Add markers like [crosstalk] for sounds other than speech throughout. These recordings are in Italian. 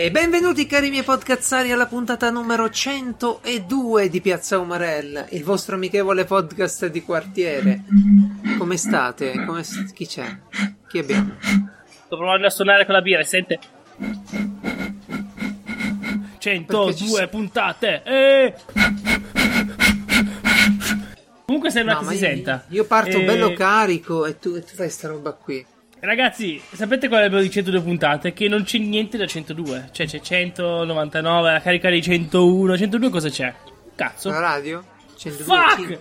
E benvenuti cari miei podcazzari alla puntata numero 102 di Piazza Umarella, il vostro amichevole podcast di quartiere. Come state? Come st- chi c'è? Chi abbiamo? Sto provando a suonare con la birra, sente? 102 puntate. Eh! Comunque sembra No, che si io, senta. io parto Eh, bello carico e tu, e tu fai sta roba qui. Ragazzi, sapete qual è il bello di 102 puntate? Che non c'è niente da 102. Cioè c'è 199, la carica di 101. 102 cosa c'è? Cazzo. La radio? 102, Fuck!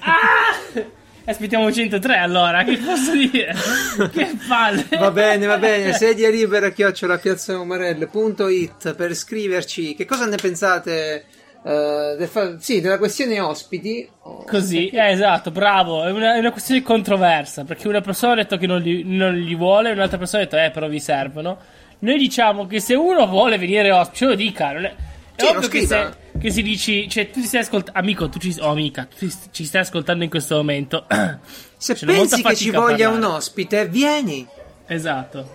ah! Aspettiamo 103 allora, che posso dire? [laughs] che palle! Va bene, va bene, sedia libera chiocciola piazzaumarelle.it per scriverci che cosa ne pensate eh, del fa- sì, della questione ospiti. Oh, Così, eh, esatto, bravo. È una, è una questione controversa. Perché una persona ha detto che non li, non li vuole, e un'altra persona ha detto, eh, però vi servono. Noi diciamo che se uno vuole venire ospite, ce lo dica. Non è, è Sì, ovvio che, se, che si dici, cioè, tu ti stai ascoltando, amico, tu ci, oh, amica, tu ci, ci stai ascoltando in questo momento. [clears throat] Se C'è pensi che ci voglia un ospite, vieni. esatto.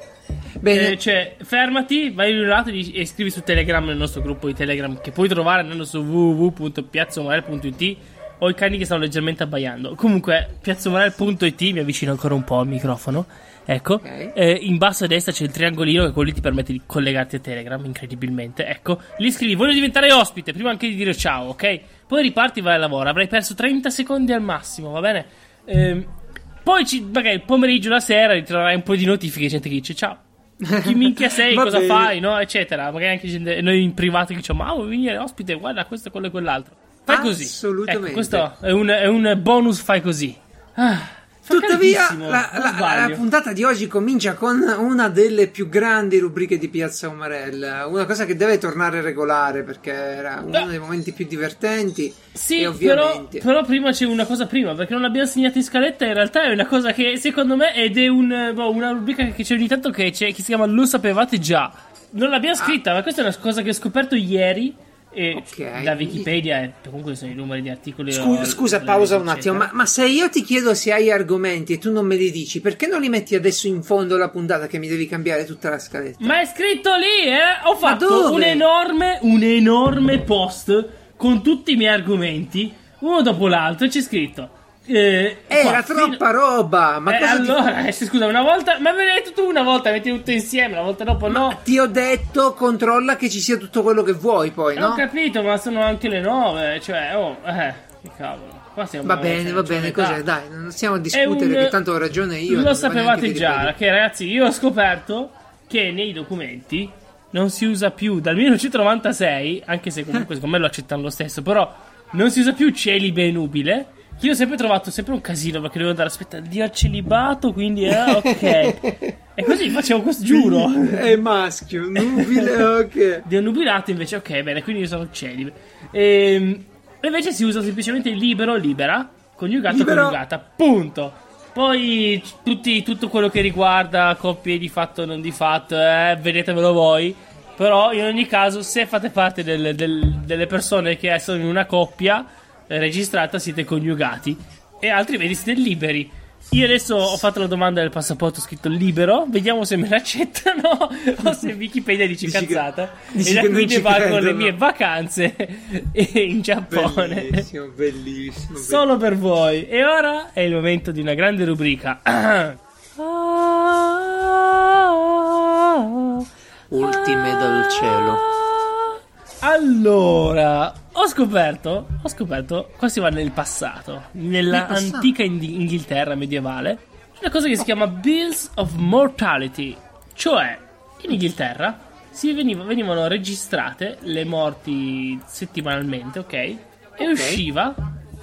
Bene, Eh, cioè, fermati, vai in un lato e scrivi su Telegram nel nostro gruppo di Telegram che puoi trovare andando su www.piazzomorel.it o i cani che stanno leggermente abbaiando. Comunque, piazzomorel.it mi avvicino ancora un po' al microfono. Ecco, Ok. Eh, in basso a destra c'è il triangolino che quello lì ti permette di collegarti a Telegram, incredibilmente. Ecco, lì scrivi voglio diventare ospite prima anche di dire ciao, ok? Poi riparti e vai al lavoro. Avrai perso 30 secondi al massimo, va bene? Ehm, poi ci, magari il pomeriggio, la sera, ritroverai un po' di notifiche, gente che dice ciao. Chi minchia sei, [laughs] cosa bene. fai, no? Eccetera. Magari anche gente, noi in privato che diciamo, ah, vuoi venire ospite, guarda questo, quello e quell'altro. Fai così. Assolutamente. Ecco, questo è un, è un bonus, fai così. Ah, Tuttavia, la, la- la puntata di oggi comincia con una delle più grandi rubriche di Piazza Umarella. Una cosa che deve tornare regolare perché era uno Ah. dei momenti più divertenti. Sì, e però, ovviamente. però prima c'è una cosa prima, perché non l'abbiamo segnata in scaletta, in realtà è una cosa che secondo me ed è un, boh, una rubrica che c'è ogni tanto che, c'è, che si chiama Lo sapevate già. Non l'abbiamo scritta, ma questa è una cosa che ho scoperto ieri e Ah. Ok. da Wikipedia e comunque sono i numeri di articoli. Scu- o- scusa, pausa un eccetera. attimo. Ma, ma se io ti chiedo se hai argomenti e tu non me li dici, perché non li metti adesso in fondo alla puntata che mi devi cambiare tutta la scaletta? Ma è scritto lì, eh? Ho fatto un enorme, un enorme post con tutti i miei argomenti, uno dopo l'altro, e c'è scritto. Eh, Era troppa roba. Ma Eh, cosa ti- allora, [laughs] eh, scusa, una volta. Ma me l'hai detto tu una volta, metti tutto insieme, la volta dopo no. Ti ho detto, controlla che ci sia tutto quello che vuoi, poi, Ho no? capito, ma sono anche le nove. Cioè, oh, eh, che cavolo. Va bene, va bene, cos'è? Dai, non stiamo a discutere un- che tanto ho ragione io. Lo va sapevate già, che ragazzi, io ho scoperto che nei documenti non si usa più dal 1996, anche se comunque [laughs] secondo me lo accettano lo stesso, però non si usa più celibe e nubile. Io ho sempre trovato sempre un casino perché devo andare, aspetta, Dio celibato, quindi eh, ok. e così facevo questo, giuro. [laughs] È maschio, nubile, [laughs] ok. Dio nubilato invece, ok, bene, quindi io sono celibe. Ehm, E invece si usa semplicemente libero, libera, coniugato, Libero. coniugata, punto. Poi tutti- tutto quello che riguarda coppie di fatto o non di fatto, eh, vedetevelo voi. Però in ogni caso, se fate parte del- del- delle persone che sono in una coppia registrata, siete coniugati. E altrimenti siete liberi. Io adesso ho fatto la domanda del passaporto scritto libero, vediamo se me l'accettano [laughs] o se Wikipedia dice Dici che- cazzata. dici e da qui valgono le mie vacanze [laughs] in Giappone. Bellissimo, bellissimo. Solo per voi. E ora è il momento di una grande rubrica. [clears throat] Ultime dal cielo. Allora, ho scoperto, ho scoperto, qua si va nel passato, nella Nel passato? antica Inghilterra medievale, una cosa che si chiama Bills of Mortality, cioè in Inghilterra si veniva- venivano registrate le morti settimanalmente, ok? E usciva,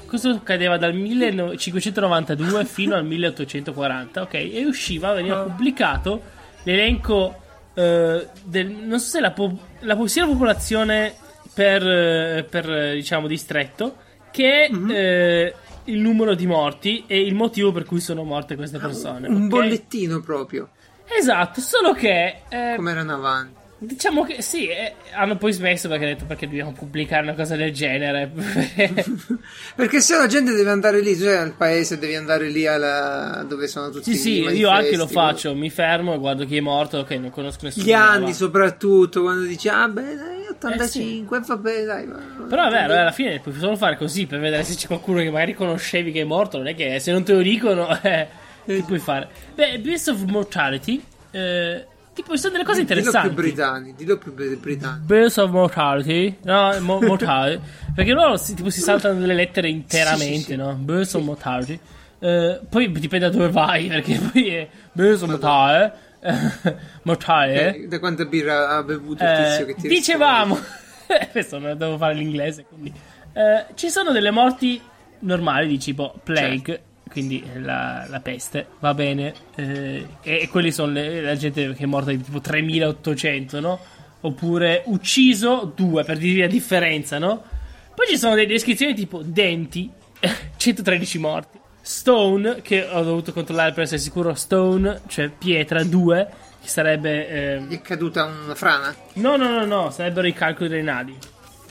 questo accadeva dal 1592 fino al 1840, ok? E usciva, veniva pubblicato l'elenco eh, del, non so se la, po- la po- sia la popolazione per, eh, per, eh, diciamo distretto che eh, il numero di morti e il motivo per cui sono morte queste persone. Un ok? bollettino proprio. Esatto, solo che eh, Come erano avanti. Diciamo che sì, eh, hanno poi smesso perché hanno detto perché dobbiamo pubblicare una cosa del genere. [laughs] perché se la gente deve andare lì, cioè al paese, devi andare lì alla... dove sono tutti sì, i Sì, io anche lo faccio, mi fermo e guardo chi è morto, ok, non conosco nessuno. Gli anni soprattutto, quando dici, ah beh, dai, 85, eh sì. vabbè, dai. Va, Però è vero, alla fine puoi solo fare così per vedere se c'è qualcuno che magari conoscevi che è morto, non è che se non te lo dicono, [laughs] eh, ti puoi fare. Beh, Beast of Mortality... Eh, Tipo, ci sono delle cose interessanti. Dillo più britannici, dillo più britannici. Bills of Mortality. No, mo- Mortality. perché loro si, tipo, si saltano delle lettere interamente, sì, sì, no? Bills of Mortality. Uh, poi dipende da dove vai, [laughs] perché poi è Bills of Mortality. [laughs] Mortale. Eh, da quanta birra ha bevuto il eh, tizio che ti Dicevamo. Questo [laughs] non devo fare l'inglese, quindi. Uh, ci sono delle morti normali di tipo plague. Certo quindi la, la, peste, va bene. Eh, e, quelli sono le, la gente che è morta di tipo 3800, no? Oppure ucciso 2 per dire la differenza, no? Poi ci sono delle descrizioni tipo denti, [laughs] 113 morti. Stone, che ho dovuto controllare per essere sicuro, Stone, cioè pietra 2, che sarebbe... Eh... È caduta una frana? No, no, no, no, sarebbero i calcoli renali.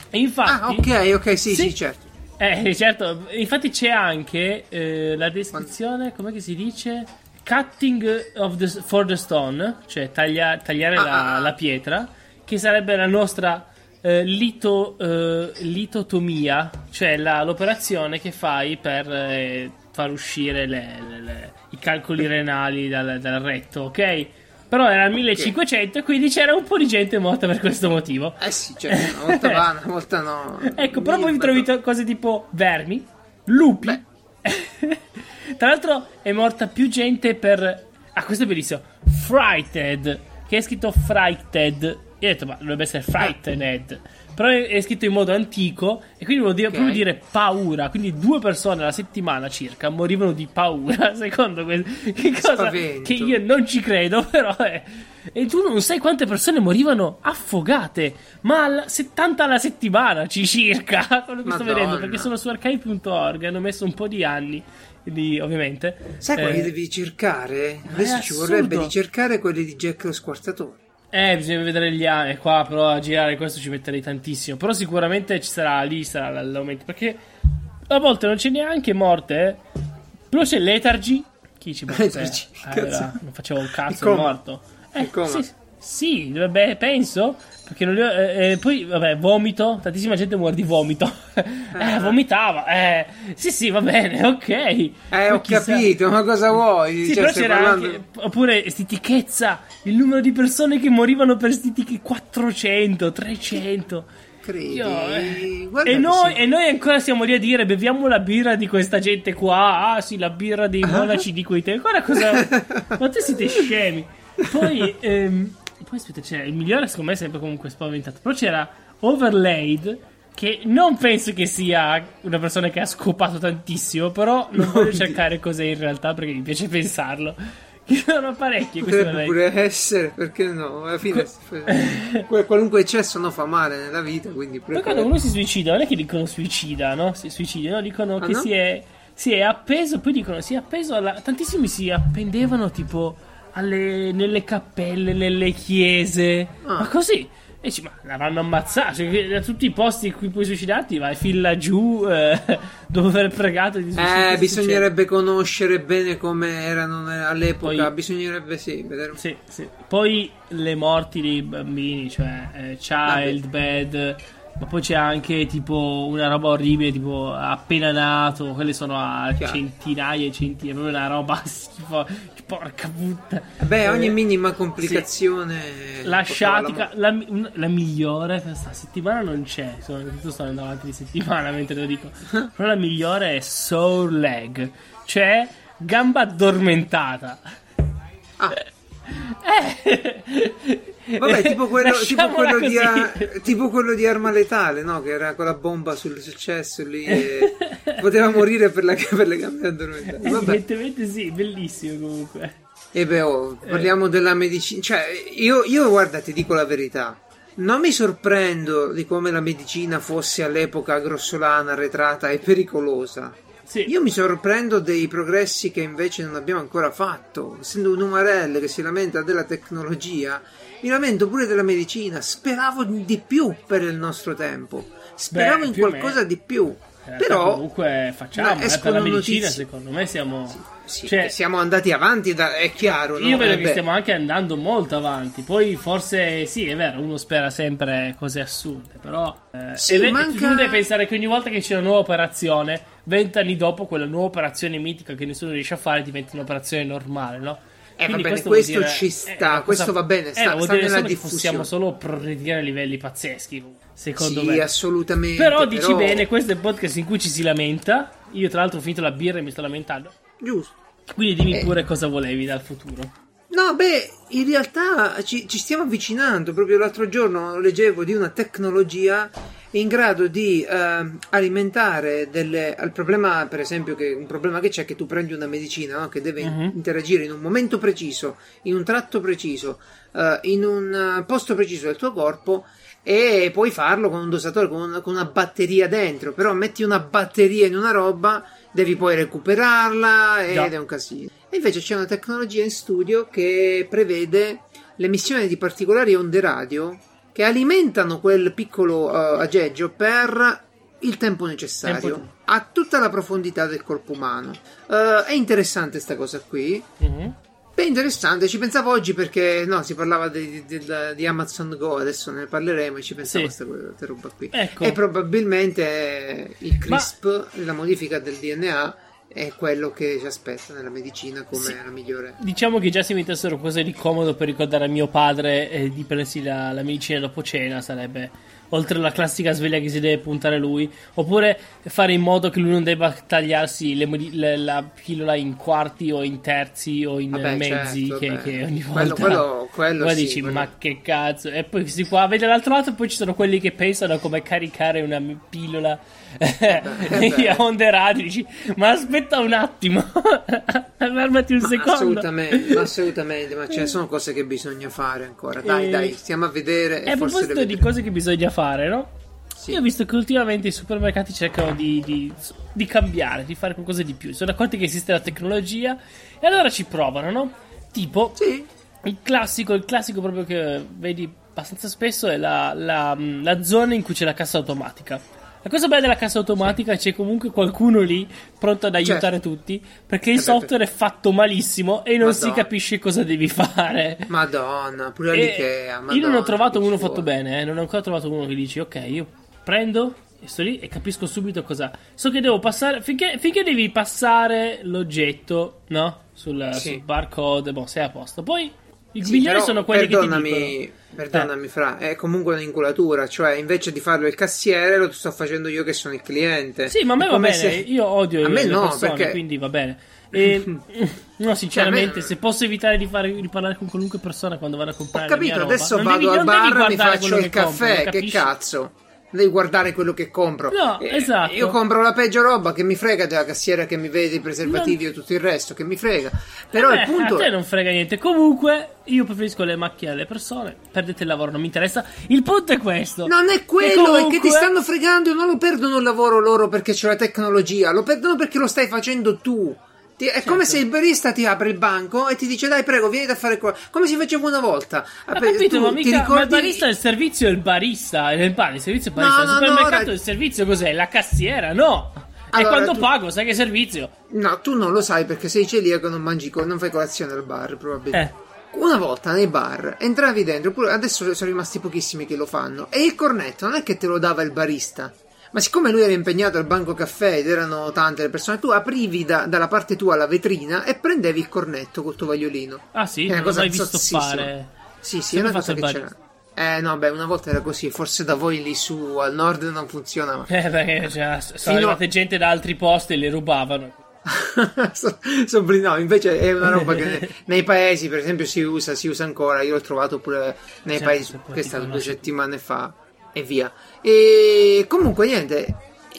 E infatti... Ah, ok, ok, sì, sì, sì certo. Eh, certo, infatti c'è anche eh, la descrizione, come si dice? Cutting the, for the stone, cioè taglia, tagliare ah, la, ah, ah. la, pietra, che sarebbe la nostra eh, lito, eh, litotomia, cioè la, l'operazione che fai per eh, far uscire le, le, le, i calcoli renali dal, dal retto, ok? Però era il 1500 e quindi c'era un po' di gente morta per questo motivo. Eh sì, cioè, una volta va, una volta no. [laughs] Ecco, però poi vi trovi cose tipo vermi, lupi. [laughs] Tra l'altro è morta più gente per... Ah, questo è bellissimo. Frighted, che è scritto Frighted. Io ho detto, ma dovrebbe essere Frightened. Però è, scritto in modo antico e quindi vuol dire, okay. proprio dire paura. Quindi due persone alla settimana circa morivano di paura, [laughs] secondo questo. Che cosa Spavento. che io non ci credo, [laughs] però è... E tu non sai quante persone morivano affogate, ma al 70 alla settimana circa, [laughs] quello che Madonna. sto vedendo, perché sono su archive.org hanno messo un po' di anni. Quindi, ovviamente. Sai eh, quali devi cercare? Adesso ci vorrebbe di cercare quelli di Jack lo Squartatore. Eh, bisogna vedere gli anni. Qua, però, a girare questo ci metterei tantissimo. Però, sicuramente ci sarà lì, sarà l'aumento. Perché a volte non c'è neanche morte. Eh. Però c'è Letargy. Chi ci può Letargy. Eh, non facevo un cazzo, è morto. Eh, sì, sì, beh, penso. Perché non li ho, eh, eh, poi, vabbè, vomito. Tantissima gente muore di vomito. [laughs] eh, vomitava. Eh, sì, sì, va bene, [laughs] ok. Eh, ho chissà. capito, ma cosa vuoi? Sì, cioè, però c'era parlando... anche. Oppure stitichezza. Il numero di persone che morivano per stitiche 400, 300. Credi? Io, eh. e, noi, e, noi, ancora siamo lì a dire beviamo la birra di questa gente qua. Ah, sì, la birra dei monaci di quei tempi. Guarda cosa. [laughs] ma te siete scemi. Poi. Ehm, poi aspetta, c'era il migliore, secondo me, è sempre comunque spaventato. Però c'era Overlaid. Che non penso che sia una persona che ha scopato tantissimo. Però non voglio [laughs] cercare cos'è in realtà perché mi piace pensarlo. [laughs] Ci sono parecchi. Potrebbe pure essere, perché no? Alla fine, qualunque eccesso non fa male nella vita. Quindi poi quando uno si suicida, non è che dicono suicida, no? Si suicida, no? Dicono ah, che no? Si, è, si è appeso. Poi dicono si è appeso alla. Tantissimi si appendevano tipo alle, nelle cappelle, nelle chiese. Ah. Ma così. E dici, ma l'avranno ammazzato. Cioè, da tutti i posti in cui puoi suicidarti, vai fin laggiù eh, [laughs] dopo aver pregato di suicidarti. Eh, bisognerebbe succede. conoscere bene come erano all'epoca. Poi, bisognerebbe, sì, vedere. Sì, sì. Poi le morti dei bambini, cioè eh, child bed ma poi c'è anche tipo una roba orribile, tipo appena nato, quelle sono a Chiaro. centinaia e centinaia, proprio una roba [laughs] schifo, porca puttana. Beh, eh, ogni minima complicazione. Sì. La sciatica, la, la, la, migliore questa settimana non c'è, sono, sto andando avanti di settimana [laughs] mentre lo dico. Però la migliore è Soul Leg, cioè gamba addormentata. Ah. Eh. [laughs] Vabbè, [laughs] tipo quello, tipo quello, di, tipo quello, di, Arma Letale, no? Che era con la bomba sul successo lì e [laughs] poteva morire per, la, per le gambe addormentate. Evidentemente sì, bellissimo comunque. E beh, oh, parliamo eh. della medicina. Cioè, io, io, guarda, ti dico la verità. Non mi sorprendo di come la medicina fosse all'epoca grossolana, arretrata e pericolosa. Sì. Io mi sorprendo dei progressi che invece non abbiamo ancora fatto. Essendo un umarelle che si lamenta della tecnologia, mi lamento pure della medicina. Speravo di più per il nostro tempo. Speravo Beh, in qualcosa di più. Però comunque facciamo, no, eh, per la medicina notizie- secondo me siamo... sì, cioè, siamo andati avanti, da- è chiaro. no? Io vedo Eh che beh, stiamo anche andando molto avanti. Poi forse sì, è vero, uno spera sempre cose assurde, però eh, Sì, è manca- devi pensare che ogni volta che c'è una nuova operazione, vent'anni dopo quella nuova operazione mitica che nessuno riesce a fare diventa un'operazione normale, no? Eh, va bene, vuol questo ci sta, ma questo va bene, sta- eh, sta dire nella diffusione. possiamo solo progredire a livelli pazzeschi, secondo sì, me. assolutamente. Però dici però- bene, questo è il podcast in cui ci si lamenta. Io tra l'altro ho finito la birra e mi sto lamentando. Giusto. Quindi dimmi Eh. pure cosa volevi dal futuro. No, beh, in realtà ci, ci stiamo avvicinando. Proprio l'altro giorno leggevo di una tecnologia in grado di eh, alimentare delle. Al problema, per esempio, che un problema che c'è è che tu prendi una medicina no? che deve Mhm. interagire in un momento preciso, in un tratto preciso, eh, in un eh, posto preciso del tuo corpo. E puoi farlo con un dosatore, con una, con una batteria dentro. Però metti una batteria in una roba, devi poi recuperarla ed Già. è un casino. E invece c'è una tecnologia in studio che prevede l'emissione di particolari onde radio che alimentano quel piccolo eh, aggeggio per il tempo necessario Tempo- a tutta la profondità del corpo umano. Eh, è interessante sta cosa qui. Mhm. Beh, interessante, ci pensavo oggi perché no, si parlava di, di- di- Amazon Go, adesso ne parleremo e ci pensavo Sì. a questa, questa roba qui. Ecco. E probabilmente il Ma- CRISP, la modifica del DNA, è quello che ci aspetta nella medicina come Sì. la migliore. Diciamo che già se mi tessero cose di comodo per ricordare a mio padre eh, di prendersi la, la medicina dopo cena sarebbe oltre alla classica sveglia che si deve puntare lui oppure fare in modo che lui non debba tagliarsi le le- la pillola in quarti o in terzi o in Vabbè, mezzi certo, che, che ogni Quello- volta quello- quello poi sì, dici quello- ma che cazzo e poi questi qua vedi dall'altro lato poi ci sono quelli che pensano a come caricare una pillola. A onde radio dici ma aspetta un attimo [laughs] fermati un Ma secondo assolutamente, ma assolutamente, ma ce ne sono cose che bisogna fare ancora. Dai, Eh, dai, stiamo a vedere E e a proposito di cose che bisogna fare, no? Sì. Io ho visto che ultimamente i supermercati cercano di, di- di cambiare, di fare qualcosa di più. Sono accorti che esiste la tecnologia e allora ci provano, no? Tipo, Sì, il classico, il classico proprio che vedi abbastanza spesso è la, la- la zona in cui c'è la cassa automatica. La cosa bella della cassa automatica è che c'è comunque qualcuno lì pronto ad aiutare tutti perché il Eh software è fatto malissimo e non si Madonna. capisce cosa devi fare. Madonna, pure l'Ikea. io non ho Madonna, trovato uno fatto bene, eh, non ho ancora trovato uno che dici ok, io prendo e sto lì e capisco subito cosa. So che devo passare finché, finché devi passare l'oggetto, no? Sul, Sì. sul barcode, boh, sei a posto. Poi i Sì, migliori però sono quelli che ti perdonami, dicono. perdonami, Fra, è comunque un'inculatura, cioè invece di farlo il cassiere lo sto facendo io che sono il cliente. Sì, ma a me va bene, se- io odio A me le no, persone, perché- quindi va bene. E, [laughs] no, sinceramente, Cioè, a me- se posso evitare di, fare, di parlare con qualunque persona quando vado a Ho comprare mia capito, roba, adesso vado devi- al bar, mi faccio il che compro, caffè, che cazzo? Devi guardare quello che compro. No, Eh, esatto. Io compro la peggio roba che mi frega della cassiera che mi vede i preservativi o tutto il resto che mi frega. Però Eh il punto a te è non frega niente. Comunque, io preferisco le macchine alle persone. Perdete il lavoro, non mi interessa. Il punto è questo. Non è E quello, è comunque- che ti stanno fregando e non lo perdono il lavoro loro perché c'è la tecnologia, lo perdono perché lo stai facendo tu. Ti- È come Certo. se il barista ti apre il banco e ti dice dai prego vieni a fare qua come si faceva una volta Apre- capito, tu ma, mica, ma il ricordi barista del servizio è il barista. Nel bar il servizio è il No, barista. no, no, supermercato rag- il servizio cos'è? La cassiera? No. e Allora, quando tu- pago, sai che servizio? no tu non lo sai perché sei celiaco e non mangi non fai colazione al bar probabilmente Eh. Una volta nei bar entravi dentro, pure adesso sono rimasti pochissimi che lo fanno, e il cornetto non è che te lo dava il barista, ma siccome lui era impegnato al banco caffè ed erano tante le persone, tu aprivi da- dalla parte tua la vetrina e prendevi il cornetto col tovagliolino. Ah, sì, È non mai visto fare. Sì, sì, è una cosa che il c'era. Eh no, beh, una volta era così, forse da voi lì su al nord non funzionava. Eh, perché cioè, sono Fino- arrivate gente da altri posti e le rubavano. [laughs] So- no, invece è una roba che [laughs] ne- nei paesi, per esempio, si usa, si usa ancora. Io l'ho trovato pure nei Certo, paesi, che è stato due settimane fa e via. E comunque, niente.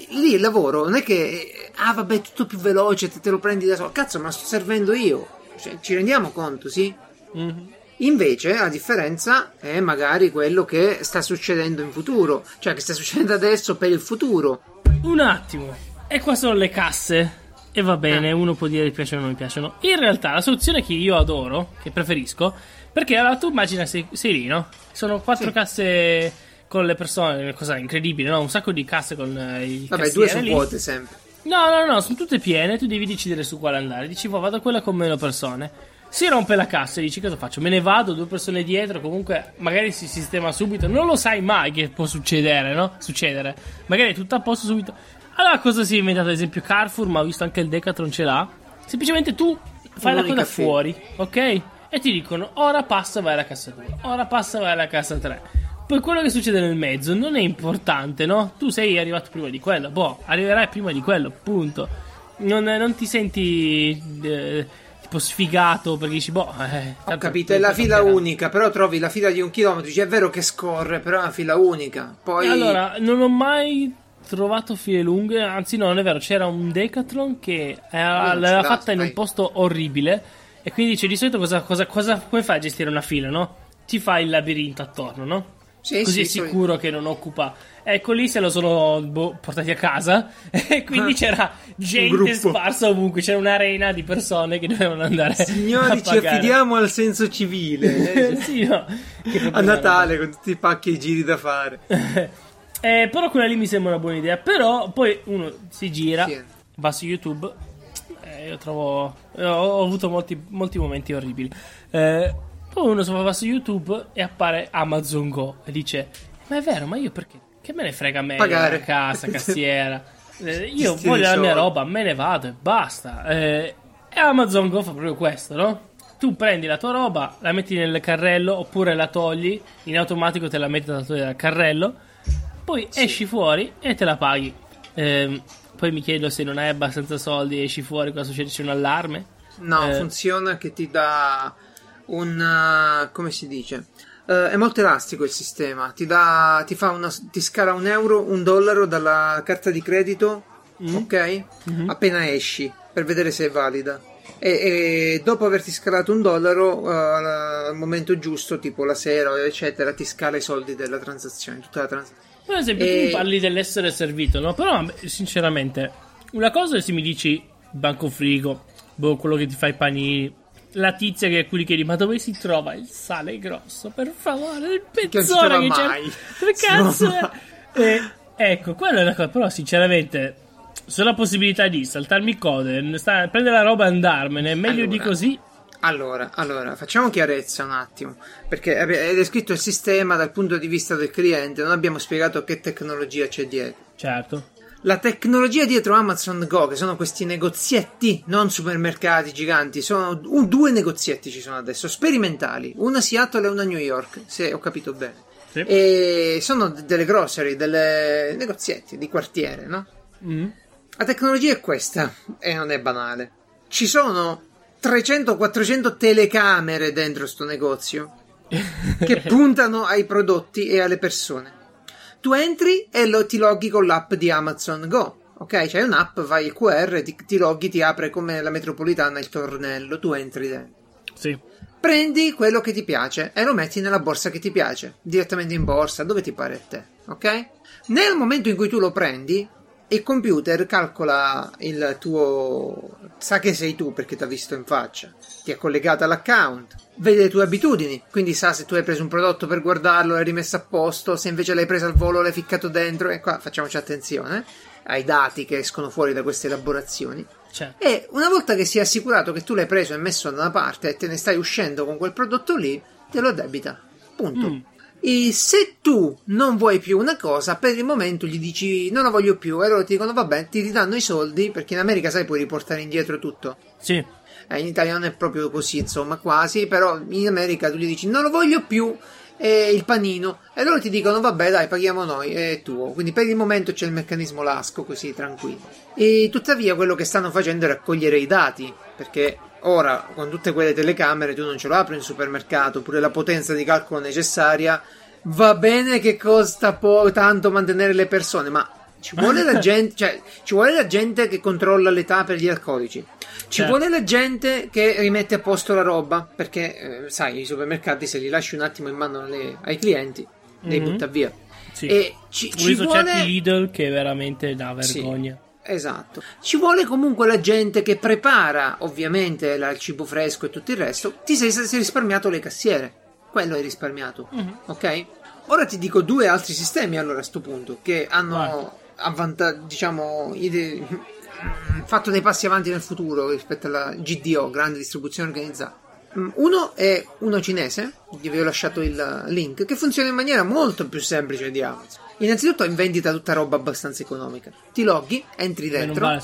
Lì il lavoro non è che, ah, vabbè, è tutto più veloce, te, te lo prendi da solo. Cazzo, ma sto servendo io. Cioè, ci rendiamo conto, sì? Mhm. Invece, la differenza è magari quello che sta succedendo in futuro, cioè che sta succedendo adesso per il futuro. Un attimo. E qua sono le casse. E va bene, uno può dire mi piacciono o non mi piacciono. In realtà la soluzione che io adoro, che preferisco, perché allora tu immagina sei, sei lì, no? Sono quattro Sì. casse con le persone, cosa incredibile, no? Un sacco di casse con eh, i Vabbè, due sono vuote sempre. No, no, no, sono tutte piene, tu devi decidere su quale andare. Dici, "Boh, vado a quella con meno persone. Si rompe la cassa e dici, cosa faccio? Me ne vado, due persone dietro, comunque magari si sistema subito. Non lo sai mai che può succedere, no? Succedere. Magari è tutto a posto subito. Allora cosa si è inventato? Ad esempio Carrefour, ma ho visto anche il Decathlon ce l'ha. Semplicemente tu fai la coda fuori, ok? E ti dicono, ora passa, vai alla cassa 2. Ora passa, vai alla cassa 3. Poi quello che succede nel mezzo non è importante, no? Tu sei arrivato prima di quello, boh, arriverai prima di quello, punto. Non, non ti senti eh, tipo sfigato perché dici, boh, eh, Ho capito, è la fila toccherà. unica, però trovi la fila di un chilometro, dici è vero che scorre, però è una fila unica. Poi Allora, non ho mai trovato file lunghe, anzi no, non è vero, c'era un Decathlon che non l'aveva fatta in un posto orribile e quindi dice di solito cosa, cosa, cosa come fai a gestire una fila, no? Ti fai il labirinto attorno, no? Sì, Così sì, è sicuro che non occupa. Ecco lì se lo sono boh, portati a casa [laughs] e quindi Ah, c'era gente sparsa ovunque, c'era un'arena di persone che dovevano andare Signori, ci affidiamo al senso civile. [laughs] sì, no. A Natale con tutti i pacchi e i giri da fare. [laughs] Eh, però quella lì mi sembra una buona idea. Però poi uno si gira, Sì. va su YouTube. eh, io trovo. eh, ho, ho avuto molti, molti momenti orribili. Eh, poi uno va su YouTube e appare Amazon Go e dice: Ma è vero, ma io perché? Che me ne frega a me? Pagare. Casa, cassiera. [laughs] Eh, io voglio la mia roba, me ne vado e basta. Eh, e Amazon Go fa proprio questo, no? Tu prendi la tua roba, la metti nel carrello oppure la togli, in automatico te la metti da togliere dal carrello, poi esci fuori e te la paghi. Ehm, poi mi chiedo se non hai abbastanza soldi, esci fuori, cosa succede? C'è un allarme? No, Eh. funziona che ti dà un... uh, come si dice? Eh, è molto elastico il sistema. Ti, dà, ti, fa una, ti scala un euro, un dollaro dalla carta di credito, Mm. ok? Mhm. Appena esci, per vedere se è valida. E, e dopo averti scalato un dollaro, eh, al momento giusto, tipo la sera, eccetera, ti scala i soldi della transazione, tutta la transazione. Per esempio, E- tu parli dell'essere servito, no? Però, sinceramente, una cosa è se mi dici banco frigo, boh, quello che ti fa i panini. La tizia che qui chiedi, ma dove si trova il sale grosso? Per favore, il Che pezzone trova che c'è. Che cazzo è? Eh, ecco, quella è una cosa. Però, sinceramente, se ho la possibilità di saltarmi code, sta- prendere la roba e andarmene, meglio di Allora. così. Allora, allora, facciamo chiarezza un attimo, perché è è descritto il sistema dal punto di vista del cliente, non abbiamo spiegato che tecnologia c'è dietro. Certo. La tecnologia dietro Amazon Go, che sono questi negozietti, non supermercati giganti, sono un- due negozietti ci sono adesso, sperimentali, una a Seattle e una a New York, se ho capito bene. Sì. E sono delle grocery, delle negozietti di quartiere, no? Mm. La tecnologia è questa e non è banale. Ci sono 300-400 telecamere dentro sto negozio [laughs] che puntano ai prodotti e alle persone. Tu entri e lo, ti loghi con l'app di Amazon Go. Ok, c'è un'app, vai il QR, ti, ti loghi, ti apre come la metropolitana il tornello, tu entri dentro. Sì. Prendi quello che ti piace e lo metti nella borsa che ti piace, direttamente in borsa, dove ti pare a te, ok? Nel momento in cui tu lo prendi, il computer calcola il tuo. sa che sei tu perché ti ha visto in faccia, ti è collegato all'account, vede le tue abitudini, quindi sa se tu hai preso un prodotto per guardarlo, l'hai rimesso a posto, se invece l'hai preso al volo, l'hai ficcato dentro, e qua facciamoci attenzione eh, ai dati che escono fuori da queste elaborazioni. Certo. E una volta che si è assicurato che tu l'hai preso e messo da una parte e te ne stai uscendo con quel prodotto lì, te lo debita. Punto. Mm. E se tu non vuoi più una cosa, per il momento gli dici non la voglio più, e loro ti dicono vabbè, ti ridanno i soldi, perché in America sai puoi riportare indietro tutto. Sì. Eh, in Italia non è proprio così, insomma, quasi, però in America tu gli dici non lo voglio più eh, il panino e loro ti dicono vabbè dai paghiamo noi, è tuo. Quindi per il momento c'è il meccanismo lasco, così tranquillo. E tuttavia quello che stanno facendo è raccogliere i dati, perché ora con tutte quelle telecamere tu non ce lo apri in supermercato, pure la potenza di calcolo necessaria. Va bene che costa po- tanto mantenere le persone, ma ci vuole la [laughs] gente, cioè, ci vuole la gente che controlla l'età per gli alcolici. Ci Certo. vuole la gente che rimette a posto la roba, perché eh, sai, i supermercati se li lasci un attimo in mano alle- ai clienti, li Mhm. butta via. Sì. E ci, ci vuole certi Lidl che veramente da Sì. Esatto. Ci vuole comunque la gente che prepara, ovviamente, il cibo fresco e tutto il resto. Ti sei, sei risparmiato le cassiere. Quello hai risparmiato. Mm-hmm. Ok? Ora ti dico due altri sistemi allora a questo punto che hanno avvanta- diciamo ide- fatto dei passi avanti nel futuro rispetto alla GDO, grande distribuzione organizzata. Mm, uno è uno cinese, vi ho lasciato il link, che funziona in maniera molto più semplice di Amazon. Innanzitutto è in vendita tutta roba abbastanza economica. Ti loghi, entri dentro, vale,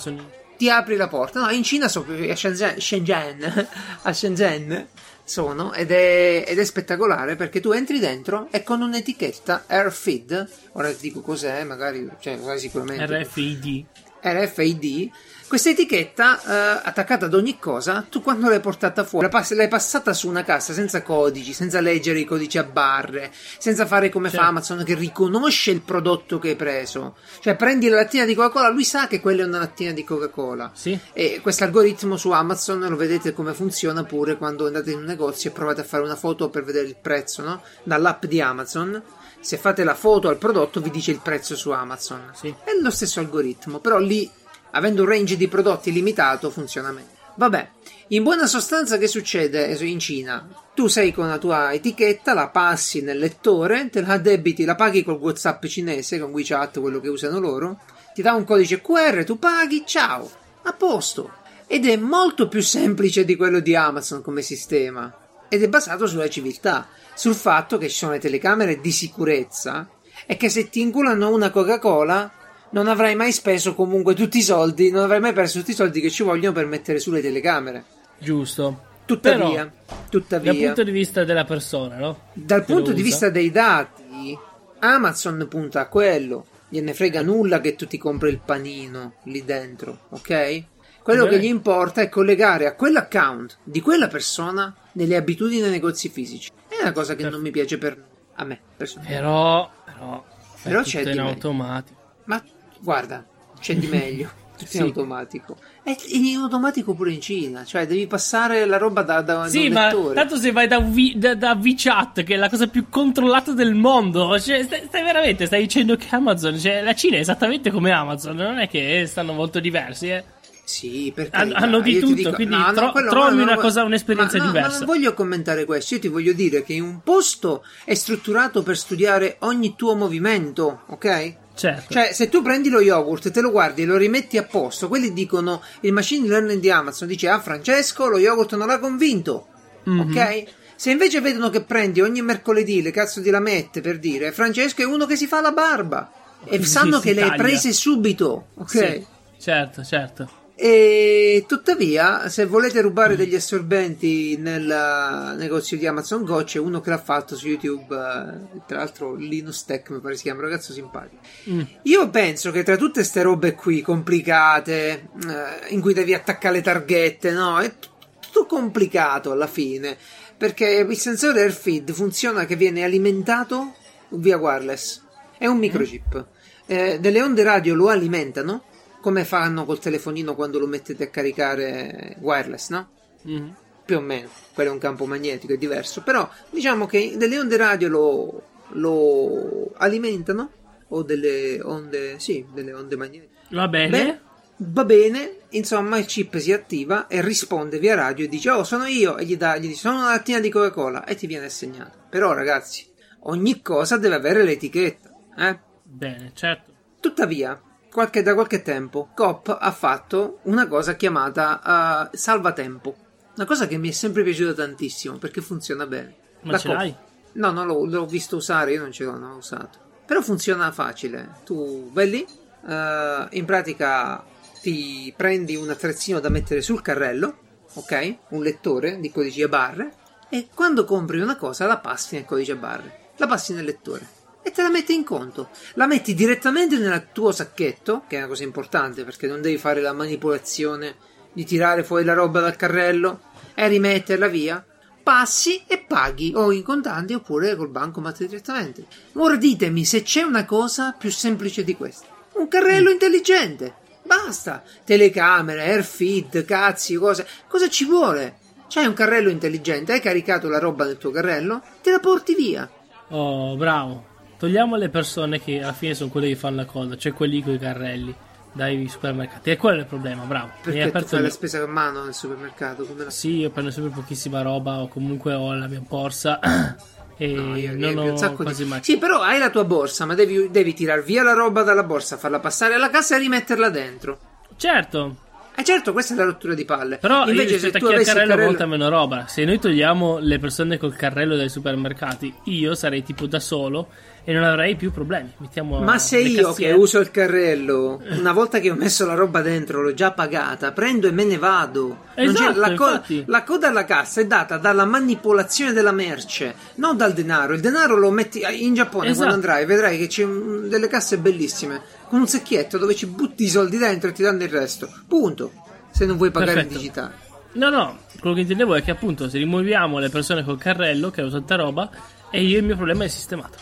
ti apri la porta. No, in Cina sono a Shenzhen, Shenzhen, [laughs] a Shenzhen sono ed è, ed è, spettacolare perché tu entri dentro e con un'etichetta RFID, ora ti dico cos'è, magari, cioè, magari sicuramente. RFID. RFID questa etichetta eh, attaccata ad ogni cosa, tu quando l'hai portata fuori, l'hai passata su una cassa senza codici, senza leggere i codici a barre, senza fare come certo. fa Amazon che riconosce il prodotto che hai preso. Cioè prendi la lattina di Coca-Cola, lui sa che quella è una lattina di Coca-Cola. Sì. E questo algoritmo su Amazon lo vedete come funziona pure quando andate in un negozio e provate a fare una foto per vedere il prezzo, no? Dall'app di Amazon se fate la foto al prodotto vi dice il prezzo su Amazon. Sì. È lo stesso algoritmo, però lì avendo un range di prodotti limitato, funziona meglio. Vabbè, in buona sostanza che succede in Cina? Tu sei con la tua etichetta, la passi nel lettore, te la debiti, la paghi col WhatsApp cinese, con WeChat, quello che usano loro, ti dà un codice QR, tu paghi, ciao, a posto. Ed è molto più semplice di quello di Amazon come sistema. Ed è basato sulla civiltà, sul fatto che ci sono le telecamere di sicurezza e che se ti inculano una Coca-Cola non avrai mai speso comunque tutti i soldi, non avrai mai perso tutti i soldi che ci vogliono per mettere sulle telecamere. Giusto. Tuttavia, Però, tuttavia, dal punto di vista della persona, no? Dal che punto di vista dei dati, Amazon punta a quello. Gliene frega nulla che tu ti compri il panino lì dentro, ok? Quello che gli importa è collegare a quell'account di quella persona nelle abitudini dei negozi fisici. È una cosa che per... non mi piace per a me, personalmente. Però, però, però c'è in automatico. Ma Guarda, c'è di [laughs] meglio. Sì. in automatico. È in automatico pure in Cina, cioè devi passare la roba da, da Sì, da ma lettore. tanto se vai da, v, da, da, VChat, che è la cosa più controllata del mondo, cioè, stai, stai, veramente, stai dicendo che Amazon, cioè la Cina è esattamente come Amazon, non è che stanno molto diversi, eh. Sì, perché hanno, hanno di tutto, dico, quindi no, tro- no, trovi no, una cosa, un'esperienza ma, diversa. Ma non voglio commentare questo, io ti voglio dire che un posto è strutturato per studiare ogni tuo movimento, ok? Certo. Cioè, se tu prendi lo yogurt, te lo guardi e lo rimetti a posto, quelli dicono il machine learning di Amazon dice "Ah, Francesco, lo yogurt non l'ha convinto". Mm-hmm. Ok? Se invece vedono che prendi ogni mercoledì le cazzo di lamette per dire Francesco è uno che si fa la barba e [laughs] sanno che le hai prese subito, ok? Sì, certo, certo. E tuttavia, se volete rubare degli assorbenti nel negozio di Amazon Go, c'è uno che l'ha fatto su YouTube. Uh, tra l'altro, Linus Tech mi pare si chiama, ragazzo simpatico. Mm. Io penso che tra tutte queste robe qui complicate, uh, in cui devi attaccare le targhette, no? È tutto complicato alla fine. Perché il sensore AirFeed funziona che viene alimentato via wireless. È un microchip. Mm. Eh, delle onde radio lo alimentano come fanno col telefonino quando lo mettete a caricare wireless, no? Mm-hmm. Più o meno, quello è un campo magnetico, è diverso, però diciamo che delle onde radio lo, lo alimentano, o delle onde, sì, delle onde magnetiche. Va bene. Beh, va bene, insomma il chip si attiva e risponde via radio e dice oh sono io e gli, dà, gli dice sono una lattina di Coca-Cola e ti viene assegnato. Però ragazzi, ogni cosa deve avere l'etichetta, eh? Bene, certo. Tuttavia, qualche, da qualche tempo Cop ha fatto una cosa chiamata uh, salvatempo. Una cosa che mi è sempre piaciuta tantissimo perché funziona bene. Ma La ce Coop. l'hai? No, no, l'ho, l'ho, visto usare, io non ce l'ho, non l'ho usato. Però funziona facile. Tu vai lì, uh, in pratica ti prendi un attrezzino da mettere sul carrello, ok? Un lettore di codici a barre, e quando compri una cosa la passi nel codice a barre. La passi nel lettore e te la metti in conto. La metti direttamente nel tuo sacchetto, che è una cosa importante perché non devi fare la manipolazione di tirare fuori la roba dal carrello e rimetterla via. Passi e paghi o in contanti oppure col bancomat direttamente. Ora ditemi se c'è una cosa più semplice di questa. Un carrello mm. intelligente. Basta. Telecamere, airfeed, cazzi, cose. Cosa ci vuole? C'hai un carrello intelligente, hai caricato la roba nel tuo carrello, te la porti via. Oh, bravo. Togliamo le persone che alla fine sono quelle che fanno la cosa, cioè quelli con i carrelli. dai supermercati. E quello è il problema, bravo. Perché tu fai gli- la spesa a mano nel supermercato? La... Sì, io prendo sempre pochissima roba o comunque ho la mia borsa [clears throat] e No, io non ho un sacco quasi di... mai. Sì, però hai la tua borsa, ma devi, devi tirar via la roba dalla borsa, farla passare alla cassa e rimetterla dentro. Certo, E certo, questa è la rottura di palle. però Invece, io se tu avessi il carrello, carrello... molta meno roba. Se noi togliamo le persone col carrello dai supermercati, io sarei tipo da solo e non avrei più problemi. Mettiamo Ma se io che uso il carrello, una volta che ho messo la roba dentro, l'ho già pagata, prendo e me ne vado. Esatto, la, co- la coda alla cassa è data dalla manipolazione della merce, non dal denaro. Il denaro lo metti in Giappone Esatto. quando andrai, vedrai che c'è delle casse bellissime con un secchietto dove ci butti i soldi dentro e ti danno il resto. Punto. Se non vuoi pagare Perfetto. in digitale. No, no, quello che intendevo è che appunto se rimuoviamo le persone col carrello che hanno tanta roba e io il mio problema è sistemato.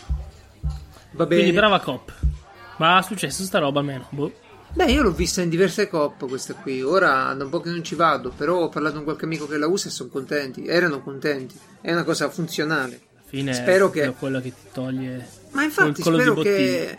Va bene. Quindi brava cop. Ma è successo sta roba almeno. Boh. Beh, io l'ho vista in diverse coppe questa qui. Ora da un po' che non ci vado, però ho parlato con qualche amico che la usa e sono contenti. Erano contenti. È una cosa funzionale. Alla fine Spero è che- proprio quello che ti toglie. Ma infatti spero che.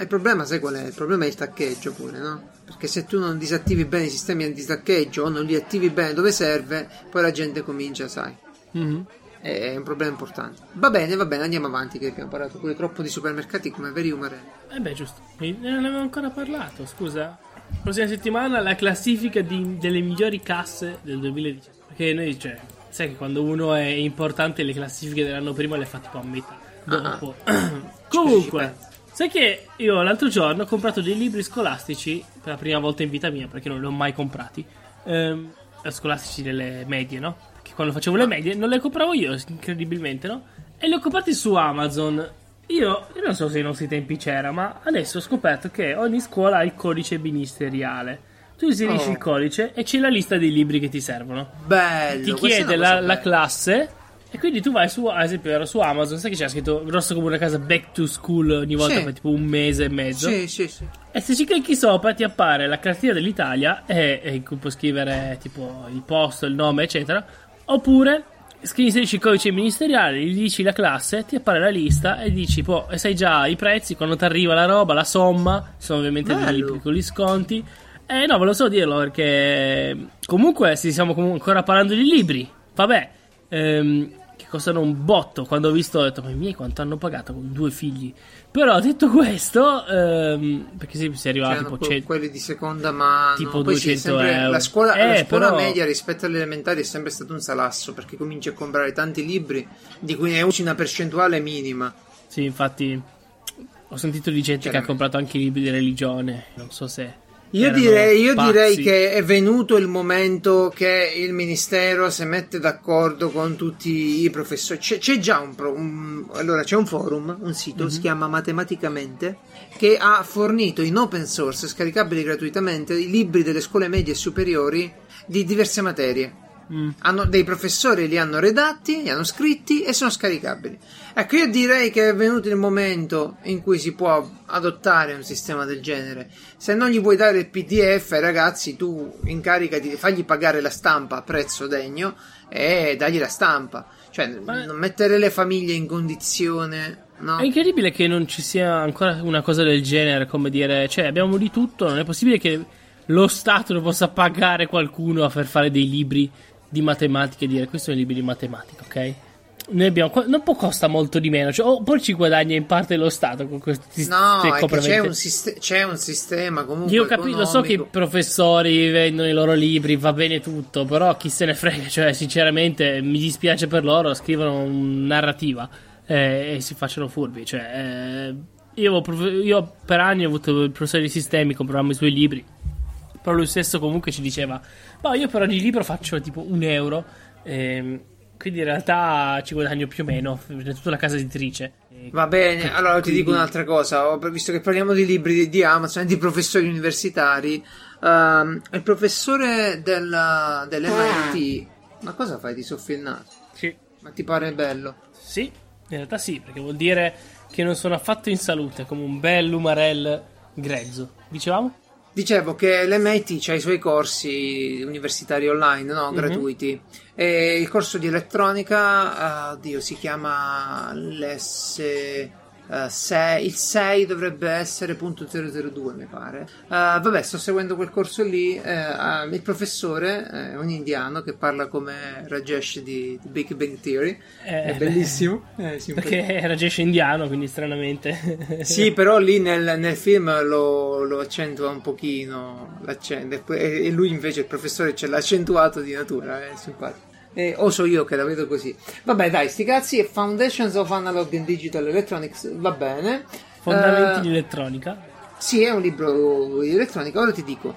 Il problema, sai qual è? Il problema è il taccheggio pure, no? Perché se tu non disattivi bene i sistemi antitaccheggio o non li attivi bene dove serve, poi la gente comincia, sai. Mhm. È un problema importante. Va bene, va bene, andiamo avanti, che abbiamo parlato pure troppo di supermercati come veri umarelli. Eh beh, giusto. Mi- Non ne avevo ancora parlato, scusa. Prossima settimana la classifica di- delle migliori casse del 2010. Perché noi, cioè, sai che quando uno è importante le classifiche dell'anno prima le fa tipo a metà. Dopo. [clears throat] Comunque, sai che io l'altro giorno ho comprato dei libri scolastici per la prima volta in vita mia, perché non li ho mai comprati. Ehm, scolastici delle medie, no? Quando facevo le medie non le compravo io, incredibilmente, no? E li ho comprati su Amazon. Io, io non so se ai nostri tempi c'era, ma adesso ho scoperto che ogni scuola ha il codice ministeriale. Tu inserisci Oh. il codice e c'è la lista dei libri che ti servono Bello. ti chiede la, la classe e quindi tu vai su, ad esempio ero su Amazon, sai che c'era scritto grosso come una casa back to school ogni volta Sì. per tipo un mese e mezzo. Sì, sì, sì. E se ci clicchi sopra ti appare la cartina dell'Italia e, e in cui puoi scrivere tipo il posto, il nome, eccetera. Oppure scrivi inserisci il codice ministeriale, gli dici la classe, ti appare la lista e dici, poi e sai già i prezzi, quando ti arriva la roba, la somma, sono ovviamente dei piccoli sconti. Eh no, volevo solo dirlo perché comunque stiamo comunque ancora parlando di libri, vabbè, ehm, che costano un botto. Quando ho visto ho detto, ma i miei quanto hanno pagato con due figli? Però detto questo, ehm, perché se si arriva a C'erano tipo que- 100 quelli di seconda mano. Tipo Poi sì, 200 sempre- euro. La scuola, Eh, la scuola però- media rispetto alle elementari è sempre stato un salasso perché cominci a comprare tanti libri di cui ne usi una percentuale minima. Sì, infatti ho sentito di gente che ha comprato anche i libri di religione. Non so se. Io, direi, io direi che è venuto il momento che il ministero si mette d'accordo con tutti i professori. C'è, c'è già un, pro- un- allora c'è un forum, un sito, Mhm. si chiama Matematicamente, che ha fornito in open source, scaricabili gratuitamente, i libri delle scuole medie e superiori di diverse materie. Mm. Hanno, dei professori li hanno redatti, li hanno scritti e sono scaricabili. Ecco, io direi che è venuto il momento in cui si può adottare un sistema del genere. Se non gli vuoi dare il PDF ai ragazzi, tu incaricati di fargli pagare la stampa a prezzo degno e dagli la stampa. Cioè, non mettere le famiglie in condizione. No? È incredibile che non ci sia ancora una cosa del genere, come dire, cioè abbiamo di tutto, non è possibile che lo Stato non possa pagare qualcuno per fare dei libri di matematica e dire questi sono libri di matematica, ok? Noi abbiamo, non può costa molto di meno, cioè, oppure ci guadagna in parte lo Stato con questi No, c'è un, siste- c'è un sistema comunque. Io ho capito, so che i professori vendono i loro libri, va bene tutto, però chi se ne frega, cioè sinceramente mi dispiace per loro, scrivono una narrativa eh, e si facciano furbi, cioè eh, io, prof- io per anni ho avuto il professore di sistemi, compravamo i suoi libri, però lui stesso comunque ci diceva, ma io per ogni libro faccio tipo un euro, ehm, quindi in realtà ci guadagno più o meno, è tutta la casa editrice. Va bene, allora ti dico un'altra cosa, visto che parliamo di libri di, di Amazon e di professori universitari, ehm, il professore del, dell'MIT, ma cosa fai? Ti soffi il naso? Sì. Ma ti pare bello? Sì, in realtà sì, perché vuol dire che non sono affatto in salute, come un bel lumarel grezzo. Dicevamo? Dicevo che l'MIT ha i suoi corsi universitari online, no? Mhm. gratuiti. E il corso di elettronica, eh, oddio, si chiama l'S. Uh, se, il 6 dovrebbe essere punto 002 mi pare. Uh, vabbè sto seguendo quel corso lì uh, il professore è un indiano che parla come Rajesh di, di Big Bang Theory. Eh, è bellissimo. eh, perché è Rajesh indiano quindi stranamente. [laughs] Sì però lì nel, nel film lo, lo, accentua un pochino e lui invece il professore ce l'ha accentuato di natura è simpatico eh, o so io che la vedo così. Vabbè, dai, sti cazzi. Foundations of Analog and Digital Electronics va bene. Fondamenti uh, di elettronica. Sì, è un libro di elettronica. Ora ti dico: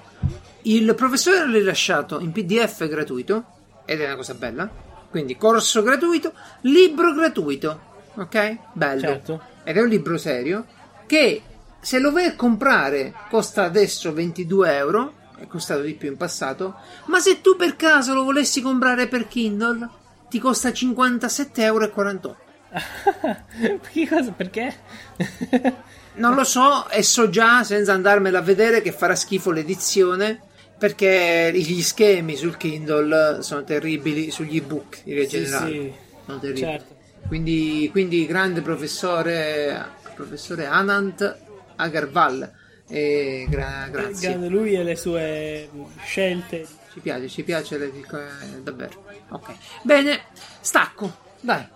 il professore l'ha rilasciato in PDF gratuito, ed è una cosa bella. Quindi, corso gratuito, libro gratuito. Ok? Bello. Certo. Ed è un libro serio che se lo vai a comprare costa adesso 22 euro è costato di più in passato, ma se tu per caso lo volessi comprare per Kindle, ti costa 57,48 euro. [laughs] Perché? [laughs] non lo so e so già, senza andarmela a vedere, che farà schifo l'edizione perché gli schemi sul Kindle sono terribili, sugli ebook in sì, generale. Sì. Sono terribili. Certo. Quindi, quindi grande professore, professore Anant Agarwal e gra- grazie. Lui e le sue scelte. Ci piace, ci piace le, eh, davvero. Ok. Bene, stacco. Dai,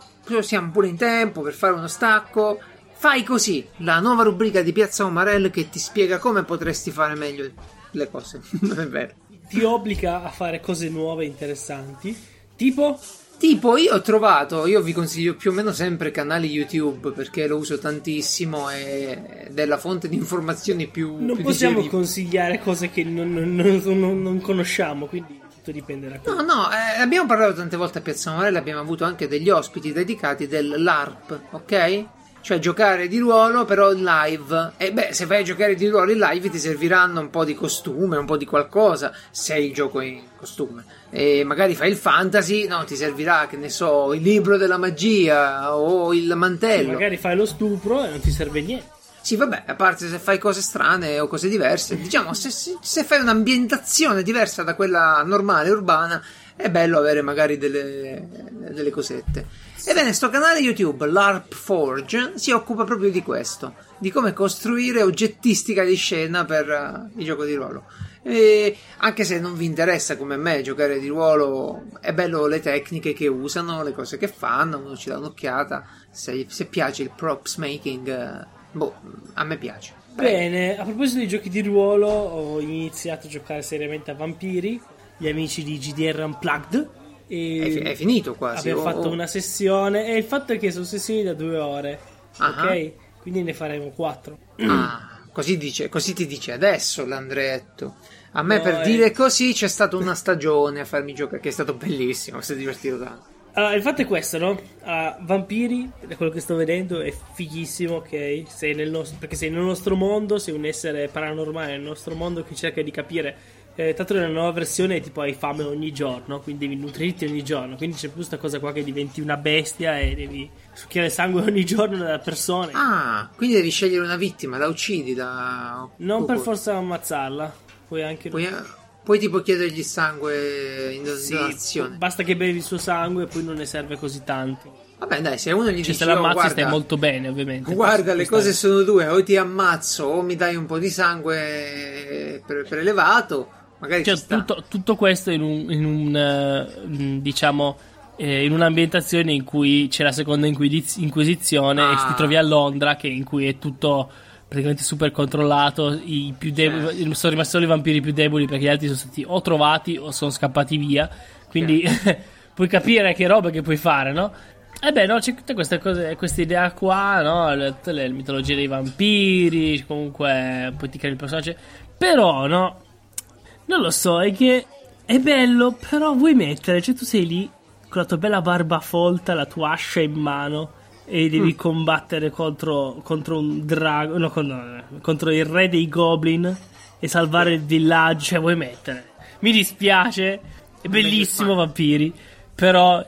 siamo pure in tempo per fare uno stacco. Fai così, la nuova rubrica di Piazza Omarell che ti spiega come potresti fare meglio le cose. Non [laughs] è vero. Ti obbliga a fare cose nuove e interessanti. Tipo Tipo, io ho trovato, io vi consiglio più o meno sempre canali YouTube perché lo uso tantissimo e è la fonte di informazioni più. Non più possiamo digeribili. consigliare cose che non, non, non, non, conosciamo, quindi tutto dipende da quello. No, no, eh, abbiamo parlato tante volte a Piazza Morella, abbiamo avuto anche degli ospiti dedicati dell'ARP, ok? Cioè giocare di ruolo però in live. E beh, se vai a giocare di ruolo in live ti serviranno un po' di costume, un po' di qualcosa, se il gioco è in costume. E magari fai il fantasy, no, ti servirà, che ne so, il libro della magia o il mantello. Sì, magari fai lo stupro e non ti serve niente. Sì, vabbè, a parte se fai cose strane o cose diverse, diciamo, se, se fai un'ambientazione diversa da quella normale, urbana, è bello avere magari delle, delle cosette. Ebbene, sto canale YouTube, LARP Forge, si occupa proprio di questo, di come costruire oggettistica di scena per uh, il gioco di ruolo. E anche se non vi interessa come me giocare di ruolo, è bello le tecniche che usano, le cose che fanno, uno ci dà un'occhiata. Se, se piace il props making, uh, boh, a me piace. Bene, a proposito di giochi di ruolo, ho iniziato a giocare seriamente a Vampiri, gli amici di GDR Unplugged e è, è finito quasi. Abbiamo oh, fatto oh. una sessione e il fatto è che sono sessioni da due ore. Uh-huh. Ok? Quindi ne faremo quattro. Ah, così, dice, così ti dice adesso l'Andretto. A me no, per è... dire così c'è stata una stagione a farmi giocare che è stato bellissimo, mi sono divertito tanto. Allora, il fatto è questo, no? Uh, Vampiri, da quello che sto vedendo, è fighissimo, ok? Sei nel nostro, perché sei nel nostro mondo, sei un essere paranormale nel nostro mondo che cerca di capire eh, tanto nella nuova versione tipo hai fame ogni giorno, quindi devi nutrirti ogni giorno. Quindi c'è più questa cosa qua che diventi una bestia e devi succhiare sangue [laughs] ogni giorno dalla persona. Ah, quindi devi scegliere una vittima, la uccidi da. Non per forza ammazzarla. Puoi anche. Puoi, puoi tipo chiedergli sangue in donazione. Sì, basta che bevi il suo sangue e poi non ne serve così tanto. Vabbè, dai, se uno gli cioè, dice: Se l'ammazzi, guarda, stai molto bene, ovviamente. Guarda, le cose sono due: o ti ammazzo o mi dai un po' di sangue prelevato Magari cioè, tutto, tutto, questo in un, in un uh, diciamo eh, in un'ambientazione in cui c'è la seconda inquisiz- inquisizione ah. e ti trovi a Londra che in cui è tutto praticamente super controllato i più deboli, certo. sono rimasti solo i vampiri più deboli perché gli altri sono stati o trovati o sono scappati via quindi certo. [laughs] puoi capire che roba che puoi fare no? E beh, no, c'è tutta questa, cosa, questa idea qua, no? Le, le mitologie dei vampiri, comunque poi ti crei il personaggio. Però, no? Non lo so, è che è bello, però vuoi mettere, cioè tu sei lì con la tua bella barba folta, la tua ascia in mano e devi mm. combattere contro, contro un drago, no, contro il re dei goblin e salvare il villaggio, cioè vuoi mettere. Mi dispiace, è bellissimo vampiri. Però,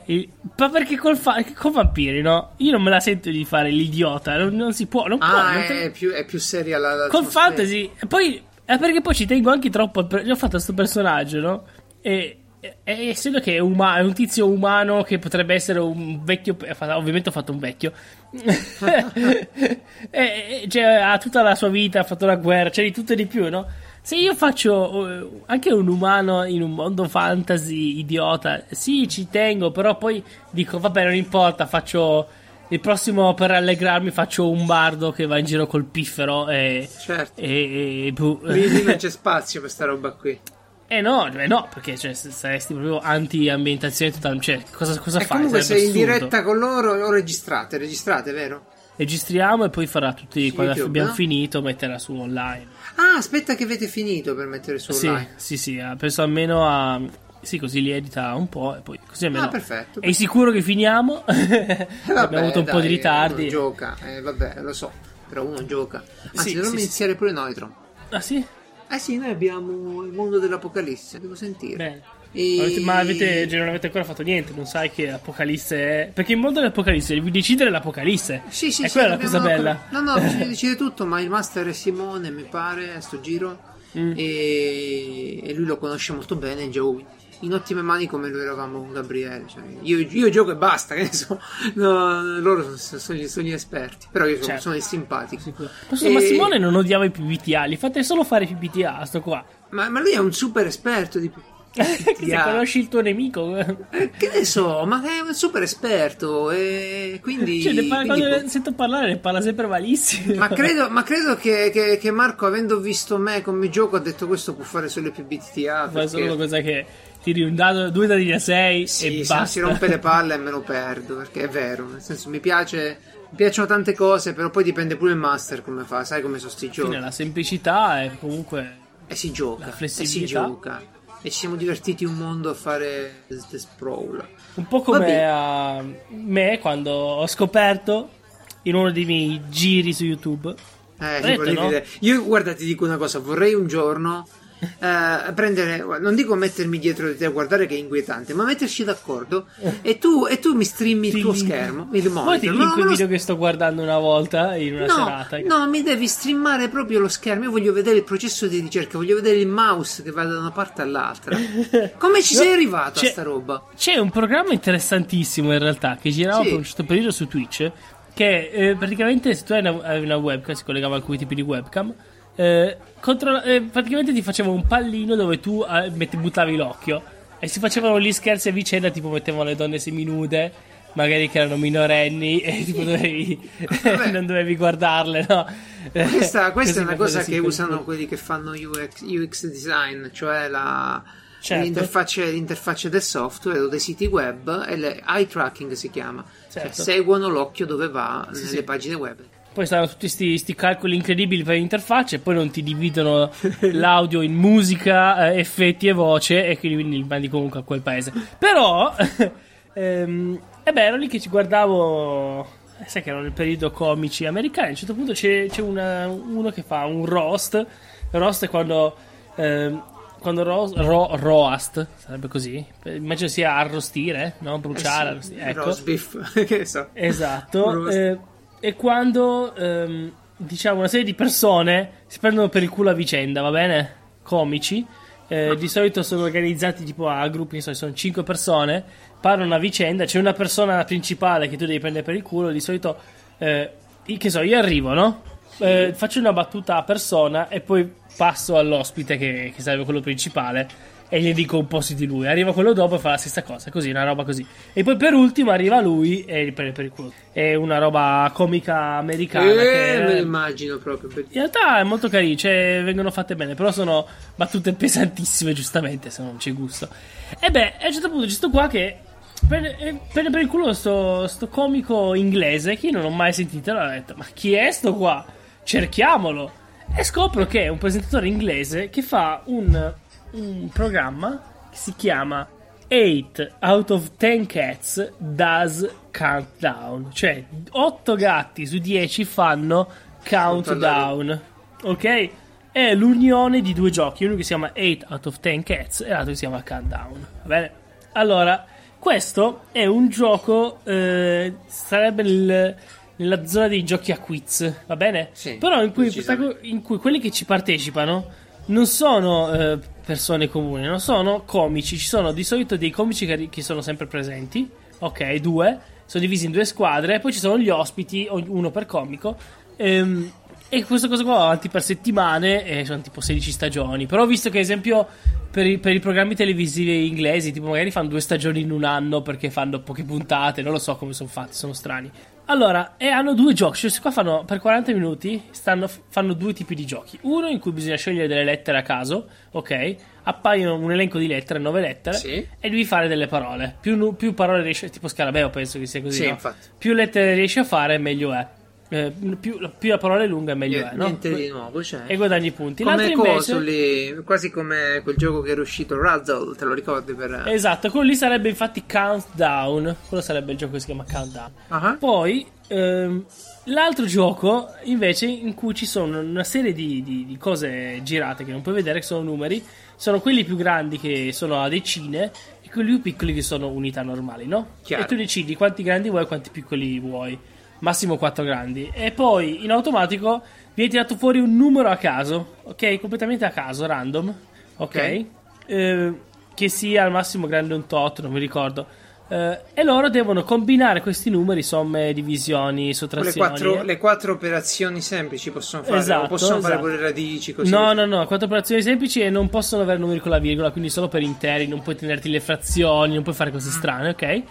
ma perché col fa- con vampiri, no? Io non me la sento di fare l'idiota. Non, non si può. Non ah, può, non te... è, più, è più seria la. la con fantasy. E poi è perché poi ci tengo anche troppo. Io ho fatto questo personaggio, no? E, e- essendo che è, uma- è un tizio umano che potrebbe essere un vecchio, ovviamente ho fatto un vecchio, [laughs] E- cioè, ha tutta la sua vita, ha fatto la guerra, c'è di tutto e di più, no? Se io faccio eh, anche un umano in un mondo fantasy idiota, sì, ci tengo, però poi dico, vabbè, non importa, faccio il prossimo per rallegrarmi faccio un bardo che va in giro col piffero e Certo. e, e lì non [laughs] c'è spazio per sta roba qui. Eh no, eh no, perché cioè, saresti proprio anti-ambientazione totale. Cioè, cosa, cosa E fai? comunque Sarebbe sei in diretta con loro o registrate? Registrate, vero? Registriamo e poi farà tutti, Su quando YouTube, abbiamo no? finito, metterà su online. Ah, aspetta che avete finito per mettere su Sì, online. sì, sì, eh, penso almeno a... Sì, così li edita un po' e poi così almeno... Ah, perfetto. È sicuro che finiamo? [laughs] Vabbè, abbiamo avuto un po' dai, di ritardi. Uno gioca, eh, vabbè, lo so. Però uno gioca. Anzi, Sì, dovremmo sì, iniziare pure noi, Tron. Ah sì? Eh sì, noi abbiamo il mondo dell'Apocalisse, devo sentire. Bene. E- Avete- ma avete, cioè, non avete ancora fatto niente, non sai che Apocalisse è... Perché il mondo dell'Apocalisse devi decidere l'Apocalisse. Sì, sì, È sì, quella la cosa bella. No, no, bisogna decidere tutto, ma il master è Simone, mi pare, a sto giro. Mm. E... e lui lo conosce molto bene, Joe. In ottime mani come lo eravamo con Gabriele. Cioè, io, io gioco e basta, [laughs] che ne so. No, loro sono, sono gli, sono gli esperti. Però io sono, Certo. sono simpatico. Ma, E- ma Simone non odiava i PBTA, li fate solo fare i PBTA, sto qua. Ma, ma lui è un super esperto di [laughs] Se PBTA. conosci il tuo nemico, Eh, Che ne so, ma è un super esperto. E quindi. cioè, parla- quindi- quando ne sento parlare ne parla sempre malissimo. Ma credo, ma credo che, che- che Marco, avendo visto me come gioco, ha detto questo può fare solo PBTA. Fa Perché... solo cosa che tiri un dado, due dadi da 6 Sì, e basta. si rompe le palle me lo perdo, perché è vero, nel senso mi piace, mi piacciono tante cose, però poi dipende pure il master come fa, sai come sono sti giochi. la semplicità è comunque E si gioca, la e si flessibilità. gioca. E ci siamo divertiti un mondo a fare The Sprawl. un po' come a me quando ho scoperto in uno dei miei giri su YouTube. Eh, Detto, no? Io guarda, ti dico una cosa, vorrei un giorno eh, prendere, non dico mettermi dietro di te a guardare che è inquietante, ma metterci d'accordo e tu, e tu mi streammi il Ti tuo link- schermo, il ti monitor. linko No, il video che sto guardando una volta in una No, serata. no, mi devi streamare proprio lo schermo. Io voglio vedere il processo di ricerca, voglio vedere il mouse che va da una parte all'altra. [laughs] Come ci sei arrivato C'è- a sta roba? C'è un programma interessantissimo in realtà che girava Sì. per un certo periodo su Twitch che eh, praticamente se tu hai una, avevi una webcam si collegava a alcuni tipi di webcam eh, controlla- eh, praticamente ti faceva un pallino dove tu eh, metti- buttavi l'occhio e si facevano gli scherzi a vicenda tipo mettevano le donne seminude magari che erano minorenni [laughs] e tipo dovevi [laughs] non dovevi guardarle no Questa, [laughs] questa è una cosa che sì, usano quelli che fanno UX, UX design, cioè la, Certo. l'interfaccia, l'interfaccia del software o dei siti web e le eye tracking si chiama. Certo. Cioè, seguono l'occhio dove va nelle sì. pagine web. Poi stanno tutti questi calcoli incredibili per l'interfaccia e poi non ti dividono [laughs] l'audio in musica, eh, effetti e voce e quindi li mandi comunque a quel paese. Però, [laughs] ehm, e beh, ero lì che ci guardavo, eh, sai che erano nel periodo comici americani, a un certo punto c'è, c'è una- uno che fa un roast, roast è quando... ehm, quando ro- ro- roast sarebbe così, Eh, immagino sia arrostire, no? bruciare, Eh sì, ecco. roast beef, [laughs] che so. Esatto. Eh, e quando ehm, diciamo una serie di persone si prendono per il culo a vicenda, va bene? Comici. eh, di solito sono organizzati tipo a gruppi, so, sono 5 persone, parlano a vicenda, c'è una persona principale che tu devi prendere per il culo, di solito, eh, io- che so, io arrivo, no? Eh, faccio una battuta a persona e poi passo all'ospite che, che sarebbe quello principale e gli dico un po' su di lui. Arriva quello dopo e fa la stessa cosa, così, una roba così. E poi per ultimo arriva lui e gli prende per il culo. È una roba comica americana. Eh, che, me lo immagino proprio. in realtà è molto carino, cioè vengono fatte bene, però sono battute pesantissime, giustamente, se non c'è gusto. E beh, a un certo punto c'è sto qua che prende, eh, prende per il culo sto, sto comico inglese che io non ho mai sentito. Allora ho detto, ma chi è sto qua? Cerchiamolo. E scopro che è un presentatore inglese che fa un, un programma che si chiama 8 out of 10 cats does countdown. Cioè, 8 gatti su 10 fanno countdown. Ok? È l'unione di due giochi, uno che si chiama 8 out of 10 cats e l'altro che si chiama countdown. Va bene? Allora, questo è un gioco, eh, sarebbe nel- nella zona dei giochi a quiz, va bene? Sì, Però in cui, in cui quelli che ci partecipano non sono eh, persone comuni, non sono comici, ci sono di solito dei comici che, che sono sempre presenti, ok, due, sono divisi in due squadre, poi ci sono gli ospiti, uno per comico. Ehm, e questa cosa qua va avanti per settimane e sono tipo 16 stagioni. Però ho visto che, ad esempio, per i, per i, programmi televisivi inglesi, tipo magari fanno due stagioni in un anno perché fanno poche puntate, non lo so come sono fatti, sono strani. Allora, e hanno due giochi, cioè qua fanno per 40 minuti, stanno, fanno due tipi di giochi. Uno in cui bisogna scegliere delle lettere a caso, ok? Appaiono un elenco di lettere, nove lettere, sì. e devi fare delle parole. Più, più parole riesci, tipo Scarabeo penso che sia così, sì, no? infatti. Più lettere riesci a fare, meglio è. Eh, più, più, la parola è lunga meglio niente, è no? niente di nuovo cioè. e guadagni punti come coso lì quasi come quel gioco che era uscito Razzle te lo ricordi per... esatto quello lì sarebbe infatti Countdown quello sarebbe il gioco che si chiama Countdown uh-huh. poi ehm, l'altro gioco invece in cui ci sono una serie di, di, di, cose girate che non puoi vedere che sono numeri sono quelli più grandi che sono a decine e quelli più piccoli che sono unità normali no? Chiaro. e tu decidi quanti grandi vuoi e quanti piccoli vuoi massimo 4 grandi. E poi in automatico viene tirato fuori un numero a caso, ok? Completamente a caso, random, ok? Ok. Eh, che sia al massimo grande un tot, non mi ricordo. Eh, e loro devono combinare questi numeri, somme, divisioni, Le sottrazioni. quattro, le quattro operazioni semplici possono fare, Esatto, possono fare esatto. con le radici così. No, no, no, quattro operazioni semplici e non possono avere numeri con la virgola, quindi solo per interi, non puoi tenerti le frazioni, non puoi fare cose strane, ok?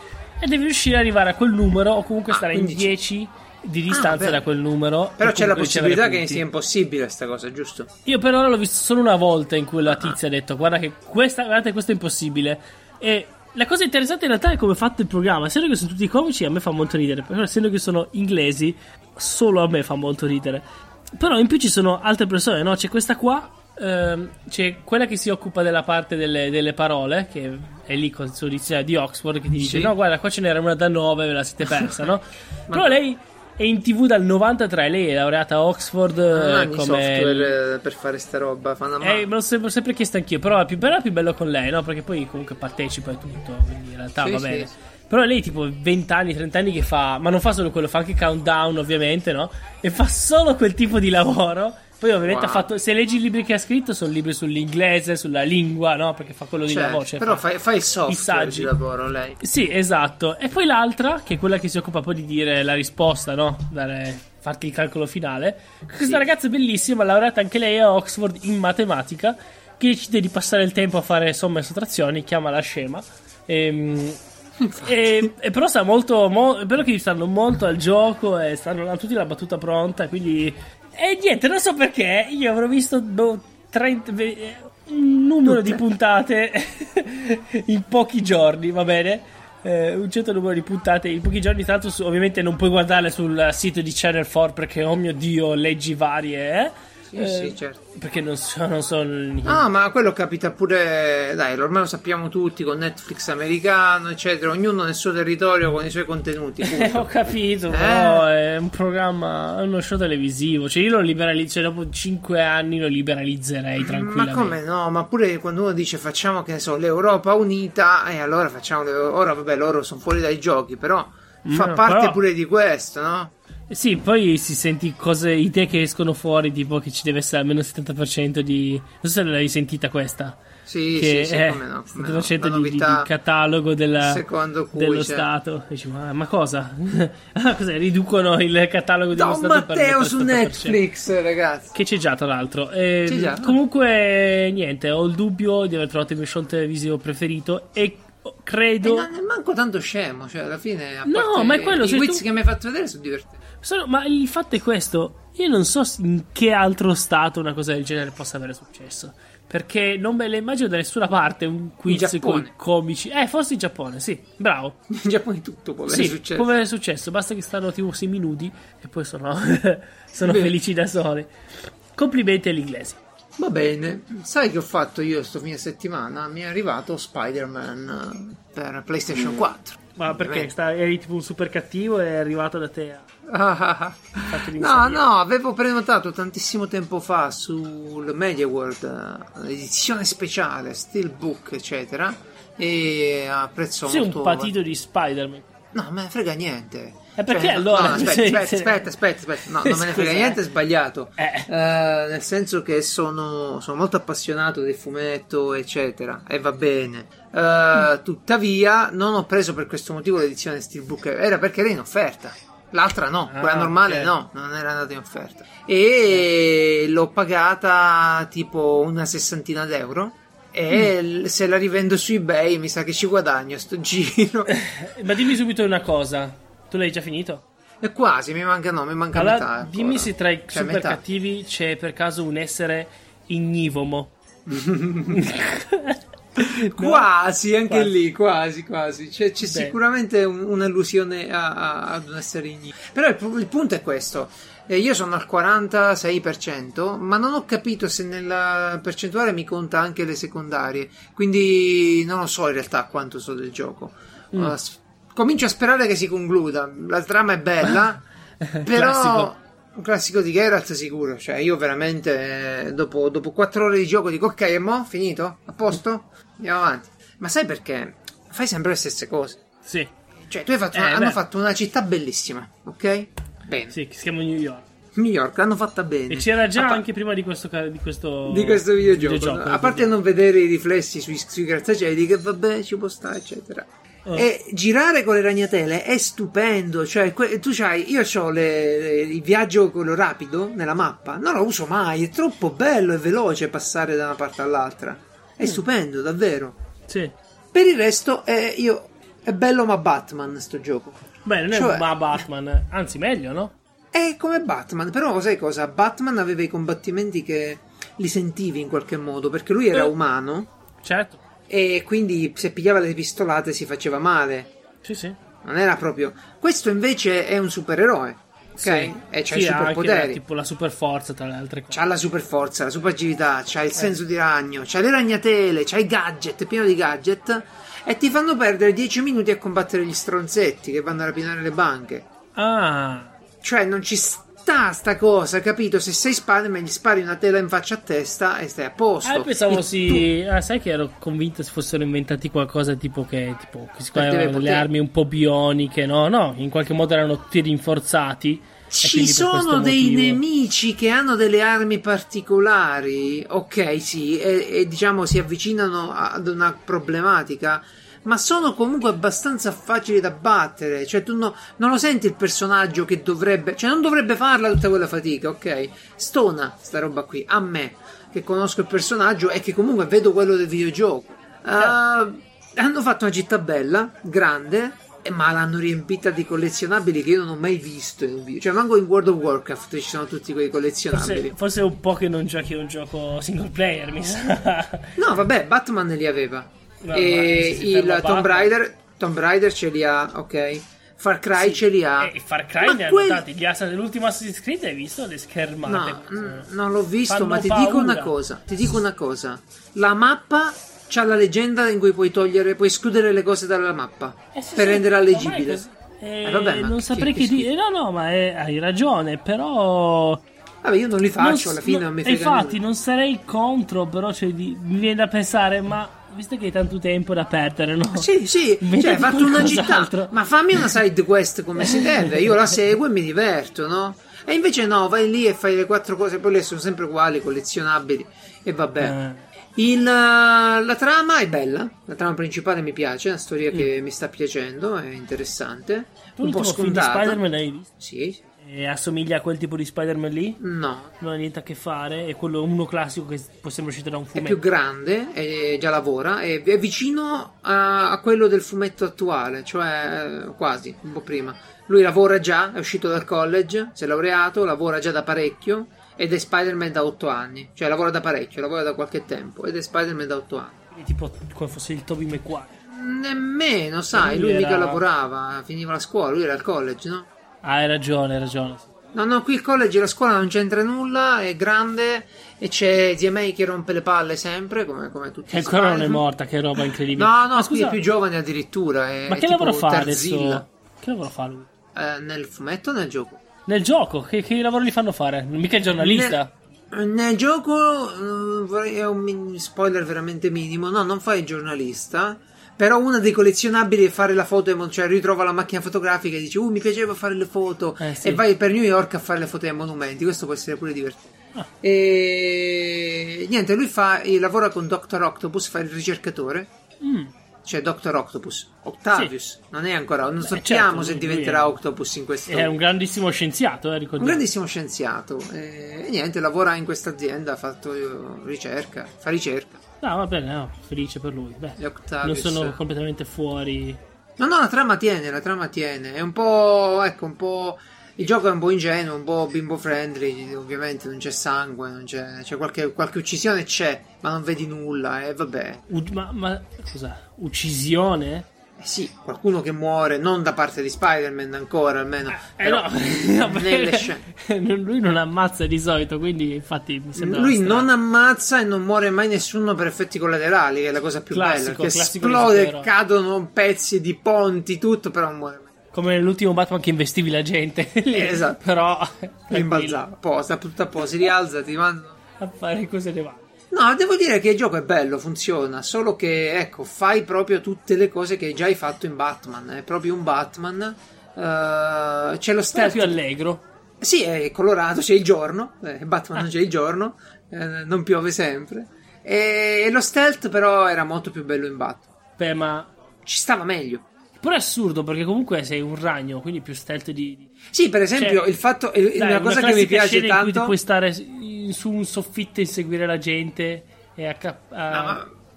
E devi riuscire ad arrivare a quel numero o comunque Ah, stare in quindi c'è- 10 di distanza beh. da quel numero. Però per c'è la possibilità che sia impossibile sta cosa, giusto? Io per ora l'ho visto solo una volta in cui Ah. la tizia ha detto guarda che questa, guardate, questo è impossibile. E la cosa interessante in realtà è come è fatto il programma. Essendo che sono tutti comici a me fa molto ridere, però essendo che sono inglesi solo a me fa molto ridere. Però in più ci sono altre persone, no? C'è questa qua, ehm, c'è quella che si occupa della parte delle, delle parole, che è lì con il suo dizionario di Oxford, che ti dice Sì. no guarda qua ce n'era una da 9, ve la siete persa, no? [laughs] Però lei... È in tv dal 93, lei è laureata a Oxford Non eh, hanno i come software eh, per fare sta roba, fanno eh, me l'ho sempre, sempre chiesto anch'io, però è più, però è più bello con lei, no? Perché poi comunque partecipa e tutto, quindi in realtà Sì, va sì, bene. sì. Però lei tipo 20 anni, 30 anni che fa, ma non fa solo quello, fa anche countdown ovviamente, no? E fa solo quel tipo di lavoro. Poi ovviamente Wow. ha fatto, se leggi i libri che ha scritto sono libri sull'inglese, sulla lingua, no? Perché fa quello di Cioè, lavoro. Cioè però fa- fai il software di lavoro lei. sì, esatto. E poi l'altra, che è quella che si occupa poi di dire la risposta, no? Dare, farti il calcolo finale. Questa Sì. ragazza bellissima, laureata anche lei a Oxford in matematica, che decide di passare il tempo a fare somme e sottrazioni, chiama la scema. Ehm, [laughs] E, e però sta molto. Mo, vero che stanno molto al gioco e stanno hanno tutti la battuta pronta. Quindi. E niente, non so perché. Io avrò visto boh, 30, ve- un numero Tutte. di puntate [laughs] in pochi giorni, va bene? Eh, un certo numero di puntate in pochi giorni. Tra l'altro, su- ovviamente non puoi guardarle sul sito di Channel 4 perché, oh mio dio, leggi varie. Eh? Sì, Eh, sì, certo. Perché non so, non so Ah, ma quello capita pure, dai, ormai lo sappiamo tutti con Netflix americano, eccetera, ognuno nel suo territorio con i suoi contenuti. [laughs] Eh, ho capito, Eh. però è un programma, è uno show televisivo. Cioè, io lo liberalizzo, cioè, dopo 5 anni lo liberalizzerei Ma tranquillamente. come no? Ma pure quando uno dice facciamo che ne so l'Europa unita, e allora facciamo ora vabbè loro sono fuori dai giochi, però fa No, parte però- pure di questo, no? Sì, poi si senti cose, idee che escono fuori, tipo che ci deve essere almeno il 70% di... Non so se l'hai sentita questa. Sì, che sì, sì, è come no, come no. 70% La di, di- catalogo della- dello c'è- Stato. E dici, ma, ma cosa? [laughs] ah, cos'è? Riducono il catalogo dello Don Stato Matteo su il 70%. Netflix, ragazzi. Che c'è già, tra l'altro. Eh, C'è già? Comunque, niente, ho il dubbio di aver trovato il mio show televisivo preferito e E credo... non è manco tanto scemo, cioè alla fine No, ma è quello, i quiz tu- che mi hai fatto vedere sono divertenti. Sono- ma il fatto è questo. Io non so in che altro stato una cosa del genere possa avere successo. Perché non me le immagino da nessuna parte un quiz con comici. Eh, forse in Giappone, sì. Bravo. [laughs] In Giappone tutto può avere Sì, successo. come è successo? Basta che stanno tipo 6 minuti e poi sono, [laughs] sono felici da soli. Complimenti agli inglesi. Va bene, sai che ho fatto io sto fine settimana? Mi è arrivato Spider-Man eh, per PlayStation 4. Ma perché sta- eri tipo un super cattivo e è arrivato da te a Ah, No, no, avevo prenotato tantissimo tempo fa sul Media World eh, edizione speciale, Steelbook, eccetera, e a prezzo Sei un molto patito di Spider-Man. No, me ne frega niente. E perché Cioè, no, allora? no, aspetta, Cioè, aspetta, se- aspetta, aspetta, aspetta. No, non me ne frega Scusa, niente, eh. è sbagliato. Eh. Eh, nel senso che sono, sono molto appassionato del fumetto, eccetera, e va bene. Eh, tuttavia, non ho preso per questo motivo l'edizione Steelbook, era perché era in offerta. L'altra no, Ah, quella normale ok. no, non era andata in offerta. E l'ho pagata tipo una sessantina d'euro. E Mm. se la rivendo su eBay mi sa che ci guadagno sto [laughs] giro. [laughs] Ma dimmi subito una cosa. Tu l'hai già finito? E quasi, mi manca no, mi manca Allora, metà. ancora. dimmi se tra i Cioè, super metà. cattivi c'è per caso un essere ignivomo. [laughs] [laughs] Quasi, anche Quasi. lì, quasi, quasi. C'è, c'è Beh. sicuramente un- un'allusione a- a- ad un essere ignoto. Però il, il punto è questo. Eh, io sono al 46%, ma non ho capito se nella percentuale mi conta anche le secondarie. Quindi non lo so in realtà quanto so del gioco. Mm. Uh, comincio a sperare che si concluda. La trama è bella, [laughs] però... Un classico di Geralt sicuro, cioè io veramente eh, dopo, dopo 4 ore di gioco dico ok, e mo? Finito? A posto? Andiamo avanti. Ma sai perché? Fai sempre le stesse cose. Sì, Cioè tu hai fatto Eh, una- hanno fatto una città bellissima, ok? Bene. sì, che si chiama New York. New York l'hanno fatta bene. E c'era già pa- anche prima di questo, di questo, di questo videogioco. videogioco, a parte non vedere i riflessi sui, sui grattacieli, che vabbè, ci può stare, eccetera. Oh. E girare con le ragnatele è stupendo. Cioè, que- tu c'hai, io ho il viaggio quello rapido nella mappa, non lo uso mai. È troppo bello e veloce passare da una parte all'altra. È stupendo, davvero. Sì. Per il resto, è, io, è bello, ma Batman sto gioco. Beh, non è Cioè- ma Batman, anzi meglio, no? È come Batman, però sai cosa? Batman aveva i combattimenti che li sentivi in qualche modo, perché lui era Eh. umano Certo. E quindi se pigliava le pistolate si faceva male. Sì, sì. Non era proprio. Questo invece è un supereroe, ok? Sì. E c'ha Sì, i superpoteri. tipo la super forza tra le altre cose. C'ha la super forza, la super agilità, c'ha Eh. il senso di ragno, c'ha le ragnatele, c'ha i gadget, pieno di gadget. E ti fanno perdere 10 minuti a combattere gli stronzetti che vanno a rapinare le banche. Ah, Cioè, non ci sta sta cosa, capito? Se sei Spider-Man, gli spari una tela in faccia a testa e stai a posto. ah, pensavo E si. Ah, sai che ero convinto si fossero inventati qualcosa tipo che. Tipo, che si delle poter- armi un po' bioniche. No, no, in qualche modo erano tutti rinforzati. Ci sono dei motivo- nemici che hanno delle armi particolari, ok, sì, e, e, diciamo si avvicinano ad una problematica, ma sono comunque abbastanza facili da battere. Cioè, tu no- non lo senti il personaggio che dovrebbe, cioè, non dovrebbe farla tutta quella fatica, ok? Stona sta roba qui a me, che conosco il personaggio e che comunque vedo quello del videogioco. Uh, hanno fatto una città bella, grande. Ma l'hanno riempita di collezionabili che io non ho mai visto in un video. Cioè, manco in World of Warcraft ci sono tutti quei collezionabili. Forse, forse è un po' che non giochi un gioco single player, mi sa. No, vabbè, Batman li aveva. No, e il Tomb Raider, Tomb Raider ce li ha, ok. Far Cry ce li ha. E Far Cry Ma ne hanno quel- tanti. Gli Assassin's- L'ultimo Assassin's Creed hai visto le schermate? No, mm, non l'ho visto, Fanno ma ti dico una paura. cosa. Ti dico una cosa. La mappa c'ha la leggenda in cui puoi togliere, puoi escludere le cose dalla mappa Eh sì, per sì, renderla leggibile. Eh, Eh, vabbè, non saprei che che, dire. No, no, ma è- hai ragione, però. Vabbè, io non li faccio, non, alla fine no- non mi frega Infatti, nulla. non sarei contro, però cioè, di- mi viene da pensare, ma visto che hai tanto tempo da perdere, no? Sì, sì, [laughs] cioè hai fatto una città, qualcos'altro. ma fammi una side quest come si deve, io la seguo e mi diverto, no? E invece no, vai lì e fai le quattro cose, poi le sono sempre uguali, collezionabili, e vabbè. Eh, Il, la trama è bella, la trama principale mi piace, è una storia Mm. che mi sta piacendo, è interessante, tu un po' film di scontata. Spider-Man l'hai visto? Sì, E assomiglia a quel tipo di Spider-Man lì? no, Non ha niente a che fare, è quello uno classico che può sempre uscire da un è fumetto. più grande, e già lavora, è, è vicino a, a quello del fumetto attuale, cioè eh, quasi, un po' prima. Lui lavora già, è uscito dal college, si è laureato, lavora già da parecchio ed è Spider-Man da 8 anni, cioè lavora da parecchio, lavora da qualche tempo ed è Spider-Man da 8 anni. Quindi tipo come fosse il Toby Maguire. Nemmeno, sai, Lui lui mica era- lavorava, finiva la scuola, lui era al college, no? Ah, hai ragione, hai ragione. No, no, qui il college la scuola non c'entra nulla, è grande e c'è zia May che rompe le palle sempre, come, come tutti Che ancora non è morta, che roba incredibile. No, no, Ma scusa, è più giovane addirittura. È, ma che lavoro fa Tarzilla. adesso? Che lavoro fa lui? Eh, nel fumetto o nel gioco? Nel gioco, che, che lavoro gli fanno fare? Mica il giornalista. Nel, nel gioco vorrei- è un spoiler veramente minimo. No, non fai il giornalista. Però uno dei collezionabili è fare la foto, cioè ritrova la macchina fotografica e dice, uh, mi piaceva fare le foto. Eh, sì. E vai per New York a fare le foto ai monumenti. Questo può essere pure divertente. Ah. E niente, lui fa, lavora con Dr. Octopus, fa il ricercatore. Mm. Cioè Dr. Octopus, Octavius, non è ancora, non Beh, sappiamo certo, se diventerà è- Octopus in questo È un grandissimo scienziato, eh, un ricordiamo. grandissimo scienziato e, e niente, lavora in questa azienda, ha fatto eh, ricerca, fa ricerca. No, va bene, no, felice per lui. Beh, non sono completamente fuori. No, no, la trama tiene, la trama tiene. È un po', ecco, un po'... Il gioco è un po' ingenuo, un po' bimbo friendly, ovviamente non c'è sangue, non c'è, c'è qualche, qualche uccisione c'è, ma non vedi nulla e vabbè. U- ma, ma cosa? Uccisione? Eh sì, qualcuno che muore, non da parte di Spider-Man ancora almeno. Eh però no, [laughs] va nelle scene. lui non ammazza di solito, quindi infatti mi sembra Lui non ammazza e non muore mai nessuno per effetti collaterali, che è la cosa più Classico, bella. Che esplode, cadono pezzi di ponti, tutto, però non muore mai. Come nell'ultimo Batman che investivi la gente. [laughs] esatto. Però Rimbalzava, posa, tutto a posto, si rialza, ti manda. a fare cose ne va. No, devo dire che il gioco è bello, funziona, solo che, ecco, fai proprio tutte le cose che già hai fatto in Batman. È proprio un Batman. eh, c'è lo stealth. più allegro. Sì, è colorato, c'è il giorno. eh, Batman c'è il giorno, eh, non piove sempre. E lo stealth, però, era molto più bello in Batman. Beh, ma. Ci stava meglio. Però è assurdo perché comunque sei un ragno, quindi più stealth di. Sì, per esempio, Cioè, il fatto. il- Dai, una cosa che mi piace scena in cui ti tanto. puoi stare su un soffitto e inseguire la gente e a, cap- a, No,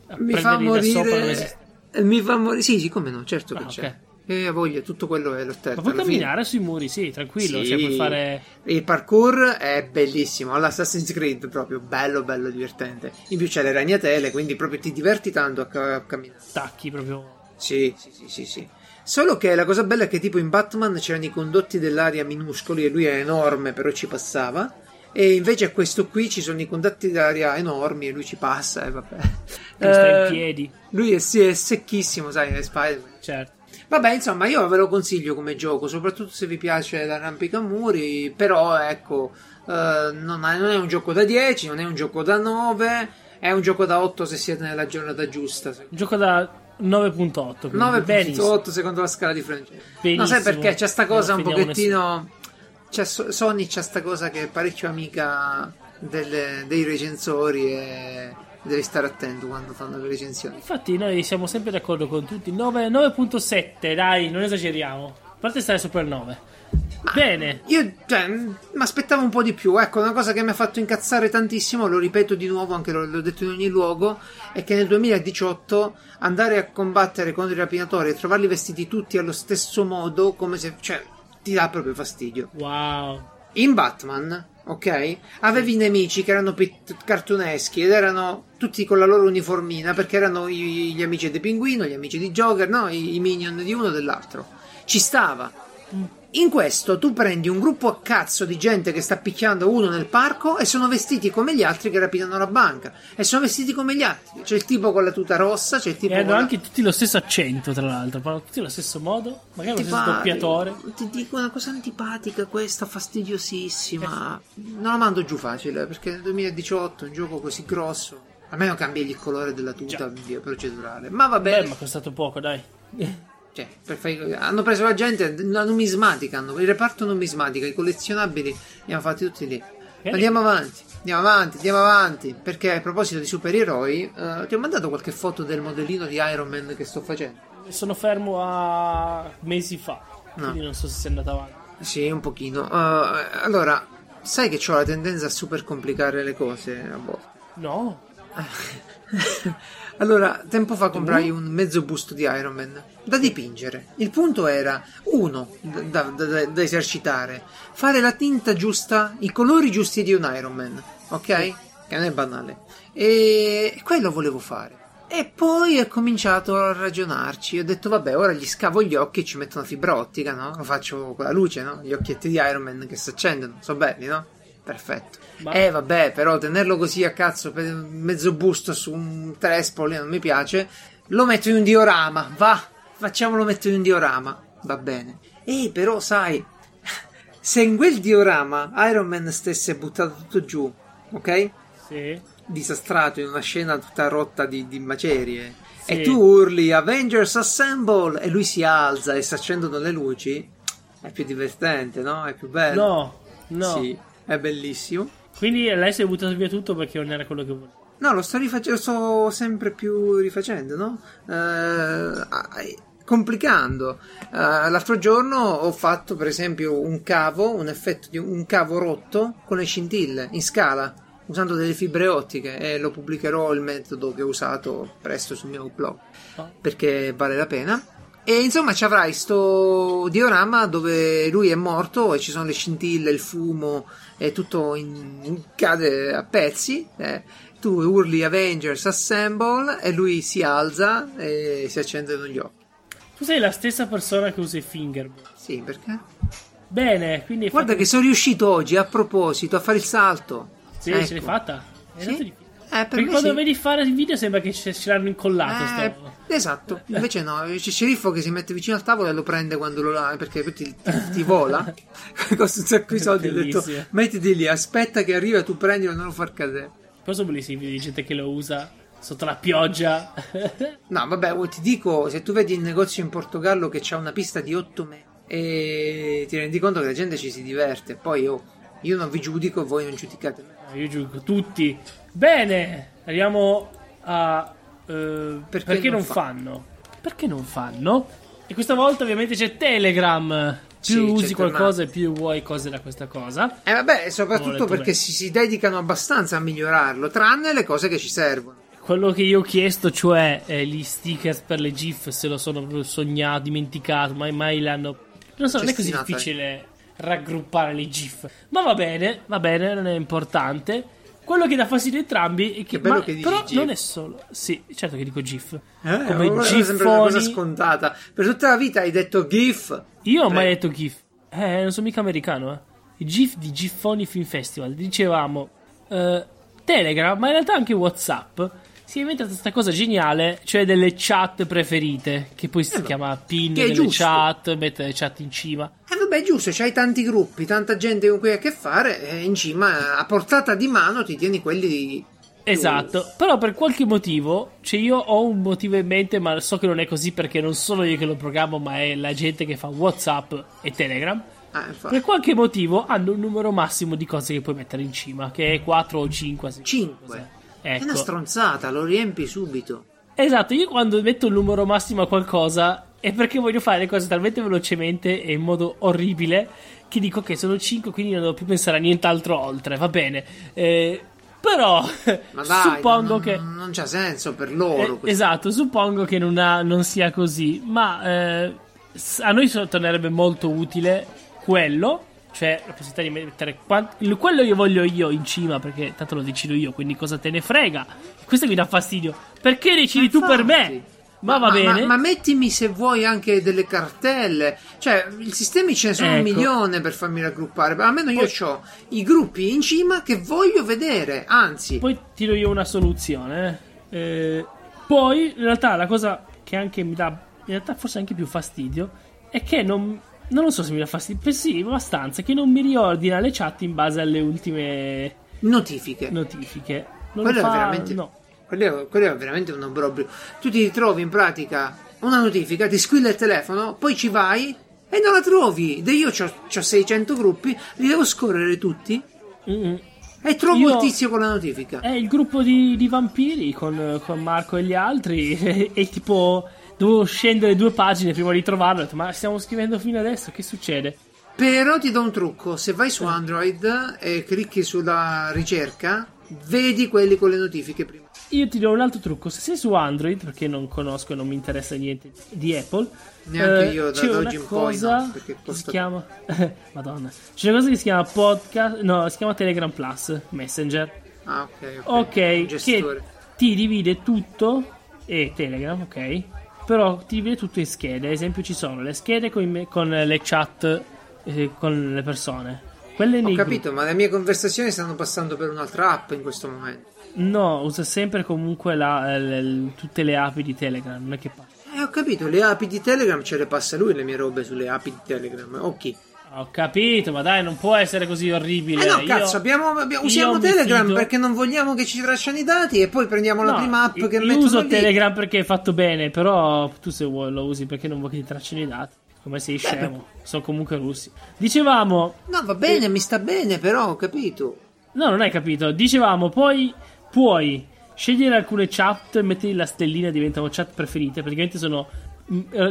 a mi fa morire. Mi fa morire. Sì, sì, come no, certo che Ah, c'è. E a voglia, tutto quello è lo stealth. Ma puoi alla fine. camminare sui muri, sì, tranquillo. Sì. Cioè, puoi fare. Il parkour è bellissimo, all'Assassin's Creed proprio bello, bello divertente. In più c'è le ragnatele, quindi proprio ti diverti tanto a, ca- a camminare. Tacchi proprio. Sì, sì, sì, sì, sì. Solo che la cosa bella è che tipo in Batman c'erano i condotti dell'aria minuscoli e lui è enorme, però ci passava. E invece a questo qui ci sono i condotti dell'aria enormi e lui ci passa e vabbè. [laughs] Che sta in Eh, piedi. Lui è, sì, è secchissimo, sai, è Spider-Man. Certo. Vabbè, insomma, io ve lo consiglio come gioco, soprattutto se vi piace l'arrampicamuri, però ecco, eh, non, è, non è un gioco da 10, non è un gioco da 9, è un gioco da 8 se siete nella giornata giusta. Un gioco da 9.8. quindi benissimo. 9.8 secondo la scala di francese. Benissimo. No, sai perché c'è sta cosa Non un pochettino... C'è So- Sony c'ha sta cosa che è parecchio amica delle- dei recensori e devi stare attento quando fanno le recensioni. Infatti, noi siamo sempre d'accordo con tutti. 9 9.7, dai, non esageriamo. A parte stare sopra il 9. Bene. Io, cioè, mi aspettavo un po' di più. Ecco, una cosa che mi ha fatto incazzare tantissimo, lo ripeto di nuovo, anche l'ho, l'ho detto in ogni luogo, è che nel 2018 andare a combattere contro i rapinatori e trovarli vestiti tutti allo stesso modo, come se, cioè, ti dà proprio fastidio. Wow. In Batman, ok? Avevi i nemici che erano pit- cartuneschi ed erano tutti con la loro uniformina perché erano i- gli amici di Pinguino, gli amici di Joker, no? I, i minion di uno o dell'altro. Ci stava. In questo tu prendi un gruppo a cazzo di gente che sta picchiando uno nel parco e sono vestiti come gli altri che rapinano la banca. E sono vestiti come gli altri. C'è il tipo con la tuta rossa, c'è il tipo E hanno la- anche tutti lo stesso accento, tra l'altro. Parlano tutti allo stesso modo. Magari lo stesso doppiatore. Ti dico una cosa antipatica questa, fastidiosissima. Non la mando giù facile perché nel 2018 un gioco così grosso. Almeno cambiagli il colore della tuta Già. via procedurale. Ma vabbè, Beh, ma è costato poco, dai. [laughs] cioè, fare- hanno preso la gente, la numismatica, hanno- il reparto numismatica, i collezionabili li hanno fatti tutti lì. Bene. Andiamo avanti, andiamo avanti, andiamo avanti. Perché a proposito di supereroi, eh, ti ho mandato qualche foto del modellino di Iron Man che sto facendo. Sono fermo a mesi fa. No. Quindi non so se sei andato avanti. Sì, un pochino. Uh, allora, sai che ho la tendenza a super complicare le cose a volte. No. [laughs] allora, tempo fa comprai un mezzo busto di Iron Man da dipingere. Il punto era, uno, da, da- da- da esercitare, fare la tinta giusta, i colori giusti di un Iron Man, ok? Che non è banale. E quello volevo fare. E poi ho cominciato a ragionarci. Ho detto, vabbè, ora gli scavo gli occhi e ci metto una fibra ottica, no? Lo faccio con la luce, no? Gli occhietti di Iron Man che si accendono. Sono belli, no? Perfetto. Ma- Eh, vabbè, però tenerlo così a cazzo per mezzo busto su un trespolo non mi piace. Lo metto in un diorama, va. Facciamolo mettere in un diorama. Va bene. Eh, però, sai, [laughs] se in quel diorama Iron Man stesse buttato tutto giù, ok? Sì. disastrato in una scena tutta rotta di, di macerie. Sì. E tu urli Avengers Assemble e lui si alza e si accendono le luci. È più divertente, no? È più bello. No, no. Sì, è bellissimo. Quindi lei si è buttato via tutto perché non era quello che voleva. No, lo sto rifacendo, sto sempre più rifacendo, no? Eh, complicando. Eh, l'altro giorno ho fatto, per esempio, un cavo, un effetto di un cavo rotto con le scintille in scala, usando delle fibre ottiche e lo pubblicherò il metodo che ho usato presto sul mio blog, Oh. perché vale la pena. E insomma ci avrai sto diorama dove lui è morto e ci sono le scintille, il fumo e tutto in- in- cade a pezzi. eh. Tu urli Avengers Assemble e lui si alza e si accendono gli occhi. Tu sei la stessa persona che usa i fingerboard. Sì, perché? Bene, quindi Guarda fatto- che sono riuscito oggi a proposito a fare il salto. Sì, Ecco. ce l'hai fatta? È Sì? Eh, per Perché quando sì. vedi fare il video sembra che ce, ce l'hanno incollato. Eh, esatto, invece no, c'è sceriffo che si mette vicino al tavolo e lo prende quando lo la perché poi ti, ti, ti vola. [laughs] Costa un sacco di soldi. Ho detto, mettiti lì, aspetta che arriva, tu prendilo e non lo far cadere. Poi sono bellissimi i video di gente che lo usa sotto la pioggia. [laughs] No, vabbè, oh, ti dico, se tu vedi il negozio in Portogallo che c'ha una pista di 8 metri e ti rendi conto che la gente ci si diverte, poi oh, io non vi giudico, voi non giudicate me. Io giudico tutti. Bene, arriviamo a. eh, perché, Perché non non fa- fanno? Perché non fanno? E questa volta ovviamente c'è Telegram. Più Sì, usi qualcosa e più vuoi cose da questa cosa. Eh vabbè, soprattutto perché si, si dedicano abbastanza a migliorarlo, tranne le cose che ci servono. Quello che io ho chiesto, cioè eh, gli stickers per le GIF, se lo sono proprio sognato, dimenticato, mai mai l'hanno. Non so, non è così Cestinata, difficile raggruppare le GIF. Ma va bene, va bene, non è importante. Quello che dà fastidio a entrambi è che. Che ma- che però GIF. non è solo. Sì, certo che dico GIF. Eh, Come sembra una cosa scontata. Per tutta la vita hai detto GIF. Io ho mai detto GIF. Eh, non sono mica americano, eh. I GIF di Giffoni Film Festival. Dicevamo eh, Telegram, ma in realtà anche WhatsApp. Si è inventata questa cosa geniale, cioè delle chat preferite, che poi si Eh, chiama pin è delle chat, mettere le chat in cima. Eh vabbè, giusto, c'hai tanti gruppi, tanta gente con cui hai a che fare, e in cima a portata di mano ti tieni quelli di... Esatto, però per qualche motivo, cioè io ho un motivo in mente, ma so che non è così perché non sono io che lo programmo, ma è la gente che fa WhatsApp e Telegram. Ah. Per qualche motivo hanno un numero massimo di cose che puoi mettere in cima, che è 4 o 5. 5. È una Ecco. stronzata, lo riempi subito. Esatto, io quando metto il numero massimo a qualcosa è perché voglio fare le cose talmente velocemente e in modo orribile che dico che sono 5, quindi non devo più pensare a nient'altro oltre, va bene. Eh, però Ma [laughs] dai, suppongo non, che... non c'ha senso per loro. Eh, esatto, suppongo che non, ha- non sia così, ma eh, a noi tornerebbe molto utile quello, cioè la possibilità di mettere quan- il- quello che voglio io in cima, perché tanto lo decido io, quindi cosa te ne frega? Questo mi dà fastidio. Perché decidi tu per Infatti. me? Ma, va bene. Ma, mettimi se vuoi anche delle cartelle. Cioè, i sistemi ce ne sono un Ecco. milione per farmi raggruppare. Ma almeno io Poi- ho i gruppi in cima che voglio vedere. Anzi, Poi tiro io una soluzione. eh. Eh, poi, in realtà, la cosa che anche mi dà, in realtà, forse anche più fastidio, è che non. Non lo so se mi dà fastidio, beh, sì, abbastanza. Che non mi riordina le chat in base alle ultime notifiche. notifiche. Non Quello lo fa, è veramente. no. Quello, è, quello è veramente un obbrobrio. Tu ti ritrovi in pratica una notifica, ti squilla il telefono, poi ci vai e non la trovi. Io ho 600 gruppi, li devo scorrere tutti Mm-mm. e trovo Io- il tizio con la notifica. È il gruppo di, di vampiri con, con Marco e gli altri. E, [laughs] e tipo, dovevo scendere due pagine prima di trovarlo. Ho detto, ma stiamo scrivendo fino adesso, che succede? Però ti do un trucco: se vai su Android e clicchi sulla ricerca, vedi quelli con le notifiche prima. Io ti do un altro trucco. Se sei su Android, perché non conosco e non mi interessa niente di Apple, Neanche eh, io da- c'è da una oggi in poi, cosa no, perché che si chiama. [laughs] Madonna, c'è una cosa che si chiama podcast. No, si chiama Telegram Plus Messenger. Ah, ok. ok. Ok, Un che ti divide tutto. E Telegram, ok. Però ti divide tutto in schede. Ad esempio, ci sono le schede con, me- con le chat eh, con le persone. Quelle Ho capito, ma le mie conversazioni stanno passando per un'altra app in questo momento. No, usa sempre comunque la- eh, le- tutte le api di Telegram. Non è che passa. Eh, ho capito, le api di Telegram ce le passa lui le mie robe sulle api di Telegram. Ok. Ho capito, ma dai, non può essere così orribile. Eh no, Io- cazzo, abbiamo, abbiamo- io usiamo Telegram fido- perché non vogliamo che ci tracciano i dati e poi prendiamo la No, prima app io- che io mettono uso lì. Telegram perché è fatto bene, però tu se vuoi lo usi perché non vuoi che ti tracciano i dati. Come sei scemo. Sono comunque russi. Dicevamo, No, va bene, mi sta bene, però, ho capito. no, non hai capito. Dicevamo, poi puoi scegliere alcune chat e mettergli la stellina diventano chat preferite. Praticamente sono eh,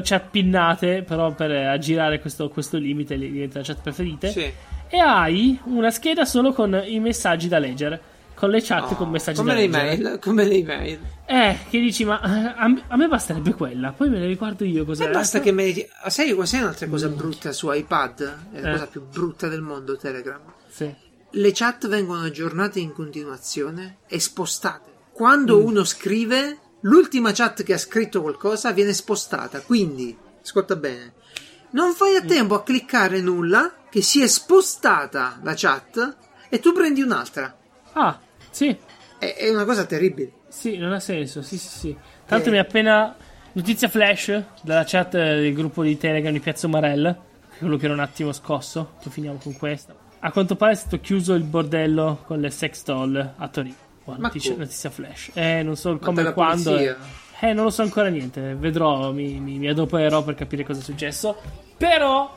chat pinnate, però per eh, aggirare questo, questo limite li- diventano chat preferite. Sì. E hai una scheda solo con i messaggi da leggere. Con le chat con messaggi come da le leggere. email, come le email. Eh, che dici, ma eh, a, me- a me basterebbe quella. Poi me ne ricordo io cos'è. E basta che me ah, sai, sai un'altra cosa brutta su iPad? È la Eh. cosa più brutta del mondo, Telegram. Sì. Le chat vengono aggiornate in continuazione e spostate. Quando Mm. uno scrive, l'ultima chat che ha scritto qualcosa viene spostata. Quindi, ascolta bene, non fai a tempo a cliccare nulla, che si è spostata la chat e tu prendi un'altra. Ah, sì. È, è una cosa terribile. Sì, non ha senso. Sì, sì, sì. Tanto Eh. mi ha appena. Notizia flash dalla chat del gruppo di Telegram di Piazza Marella. Quello che era un attimo scosso. Poi finiamo con questa. A quanto pare è stato chiuso il bordello con le sex doll a Torino. Qua, notizia, notizia flash. Eh, non so come e quando. polizia? Eh, non lo so ancora niente. Vedrò, mi, mi, mi adopererò per capire cosa è successo. Però,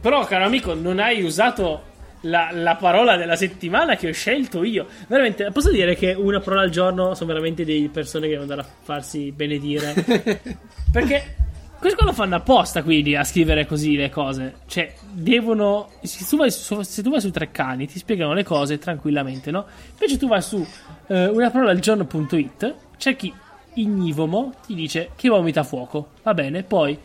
però, caro amico, non hai usato la, la parola della settimana che ho scelto io. Veramente, posso dire che una parola al giorno sono veramente delle persone che devono andare a farsi benedire. [laughs] Perché questo lo fanno apposta, quindi, a scrivere così le cose. Cioè, devono. Se tu vai su, su Treccani, ti spiegano le cose tranquillamente, no? Invece tu vai su eh, una parola al giorno.it, c'è chi ignivomo ti dice che vomita fuoco. Va bene, poi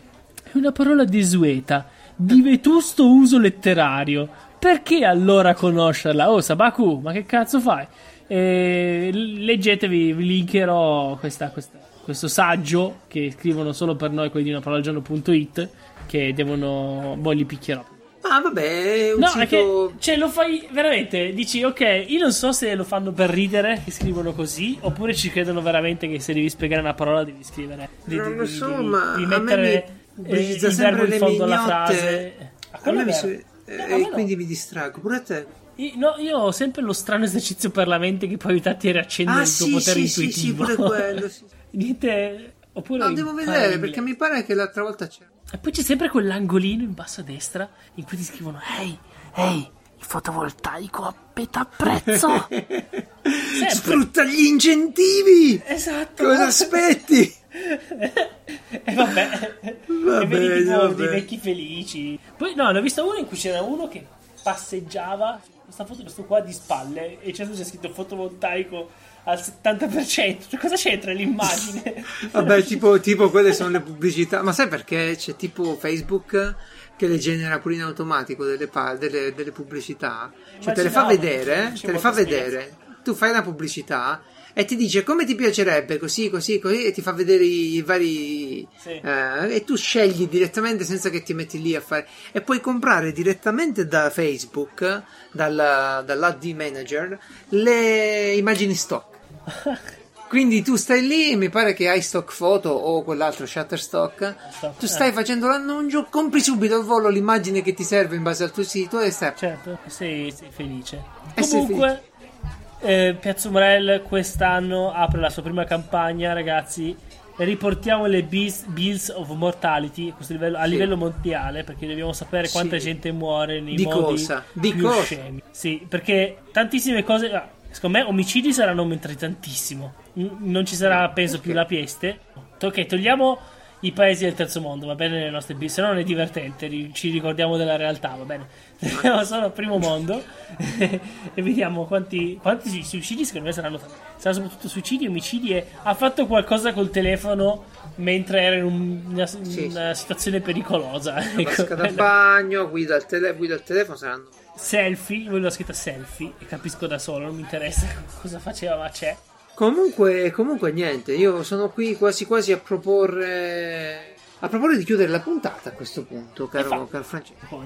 è una parola desueta, di vetusto uso letterario. Perché allora conoscerla? Oh, Sabaku, ma che cazzo fai? Eh, leggetevi, vi linkerò questa- questa- questo saggio che scrivono solo per noi quelli di una parola al giorno.it che devono... Boh, li picchierò. Ah, vabbè, un No, sito... che cioè, lo fai veramente. Dici, ok, io non so se lo fanno per ridere, che scrivono così, oppure ci credono veramente che se devi spiegare una parola devi scrivere. di- Non lo so, di- ma a me mettere mi eh, il verbo in fondo alla frase. A quello è mi No, eh, a me e no. quindi mi distraggo. Pure a te. Io, no, io ho sempre lo strano esercizio per la mente che può aiutarti a riaccendere Ah, il tuo sì, potere sì, sì, sì, intuitivo. pure quello. sì. [laughs] Niente. Oppure No, devo vedere perché mi pare che l'altra volta c'era. E poi c'è sempre quell'angolino in basso a destra in cui ti scrivono: Ehi, ehi, il fotovoltaico a metà prezzo. [laughs] Sfrutta gli incentivi! Esatto. Cosa aspetti? [laughs] E vabbè, Va e vedi tipo va dei vecchi felici. Poi no, ne ho visto uno in cui c'era uno che passeggiava. Questa foto questo qua di spalle e c'è c'è scritto fotovoltaico al 70%. Cioè, cosa c'entra l'immagine? [laughs] Vabbè, tipo, tipo quelle sono le pubblicità. Ma sai perché c'è tipo Facebook che le genera pure in automatico delle, pa- delle- delle pubblicità? Cioè te le fa vedere, te le fa vedere. Tu fai una pubblicità e ti dice come ti piacerebbe, così, così, così, e ti fa vedere i vari. Sì. eh, e tu scegli direttamente senza che ti metti lì a fare. E puoi comprare direttamente da Facebook, dal, dall'AD manager, le immagini stock. Quindi tu stai lì, mi pare che hai stock photo o quell'altro Shutterstock. Stock, Tu stai eh. facendo l'annuncio, compri subito al volo l'immagine che ti serve in base al tuo sito e stai. Certo, sei, sei felice. Eh, sei Comunque, eh, Piazza Morel quest'anno apre la sua prima campagna, ragazzi. Riportiamo le Bills, Bills of Mortality livello, a Sì. livello mondiale perché dobbiamo sapere quanta Sì. gente muore nei Di modi cosa? Di più cosa? scemi. Sì, perché tantissime cose. Secondo me omicidi saranno aumentati tantissimo. Non ci sarà, penso, più la peste. Ok, togliamo i paesi del terzo mondo, va bene le nostre bis, se no non è divertente, ci ricordiamo della realtà, va bene. [laughs] Andiamo solo al primo mondo [laughs] e vediamo quanti, quanti sui- suicidi secondo me saranno tanti. Saranno soprattutto suicidi, omicidi e ha fatto qualcosa col telefono mentre era in un- una, Sì, una situazione pericolosa. Ecco, da bagno, guida al, tele- guida al telefono, saranno. Selfie, voi l'ho scritta selfie e capisco da solo, non mi interessa [laughs] cosa faceva, ma c'è. Comunque, comunque niente, io sono qui quasi quasi a proporre. A proporre di chiudere la puntata a questo punto, caro, caro Francesco.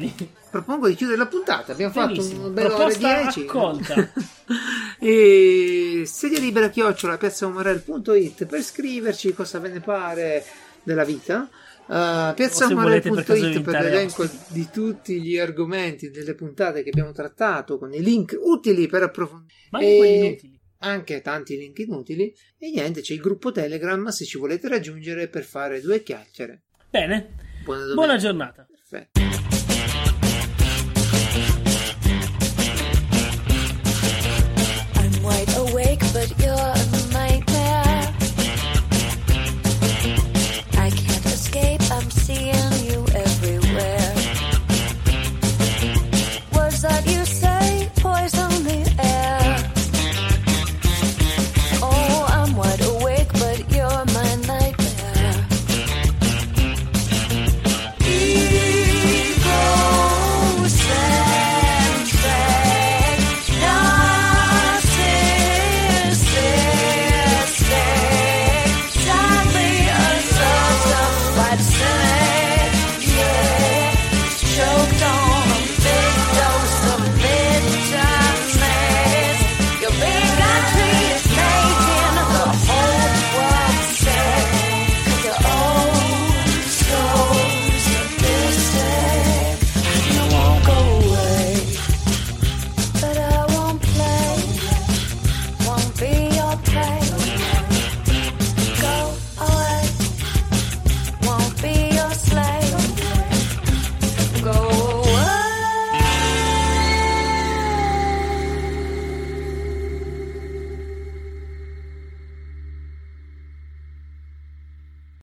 Propongo di chiudere la puntata. Abbiamo Benissimo. fatto un bel ore Proposta 10. accolta. [laughs] e sedia libera chiocciola piazzaumarel.it per scriverci cosa ve ne pare della vita. Uh, per l'elenco di tutti gli argomenti delle puntate che abbiamo trattato con i link utili per approfondire. Ma anche quelli inutili. Anche tanti link inutili. E niente, c'è il gruppo Telegram se ci volete raggiungere per fare due chiacchiere. Bene. Buona, Buona giornata. Perfetto.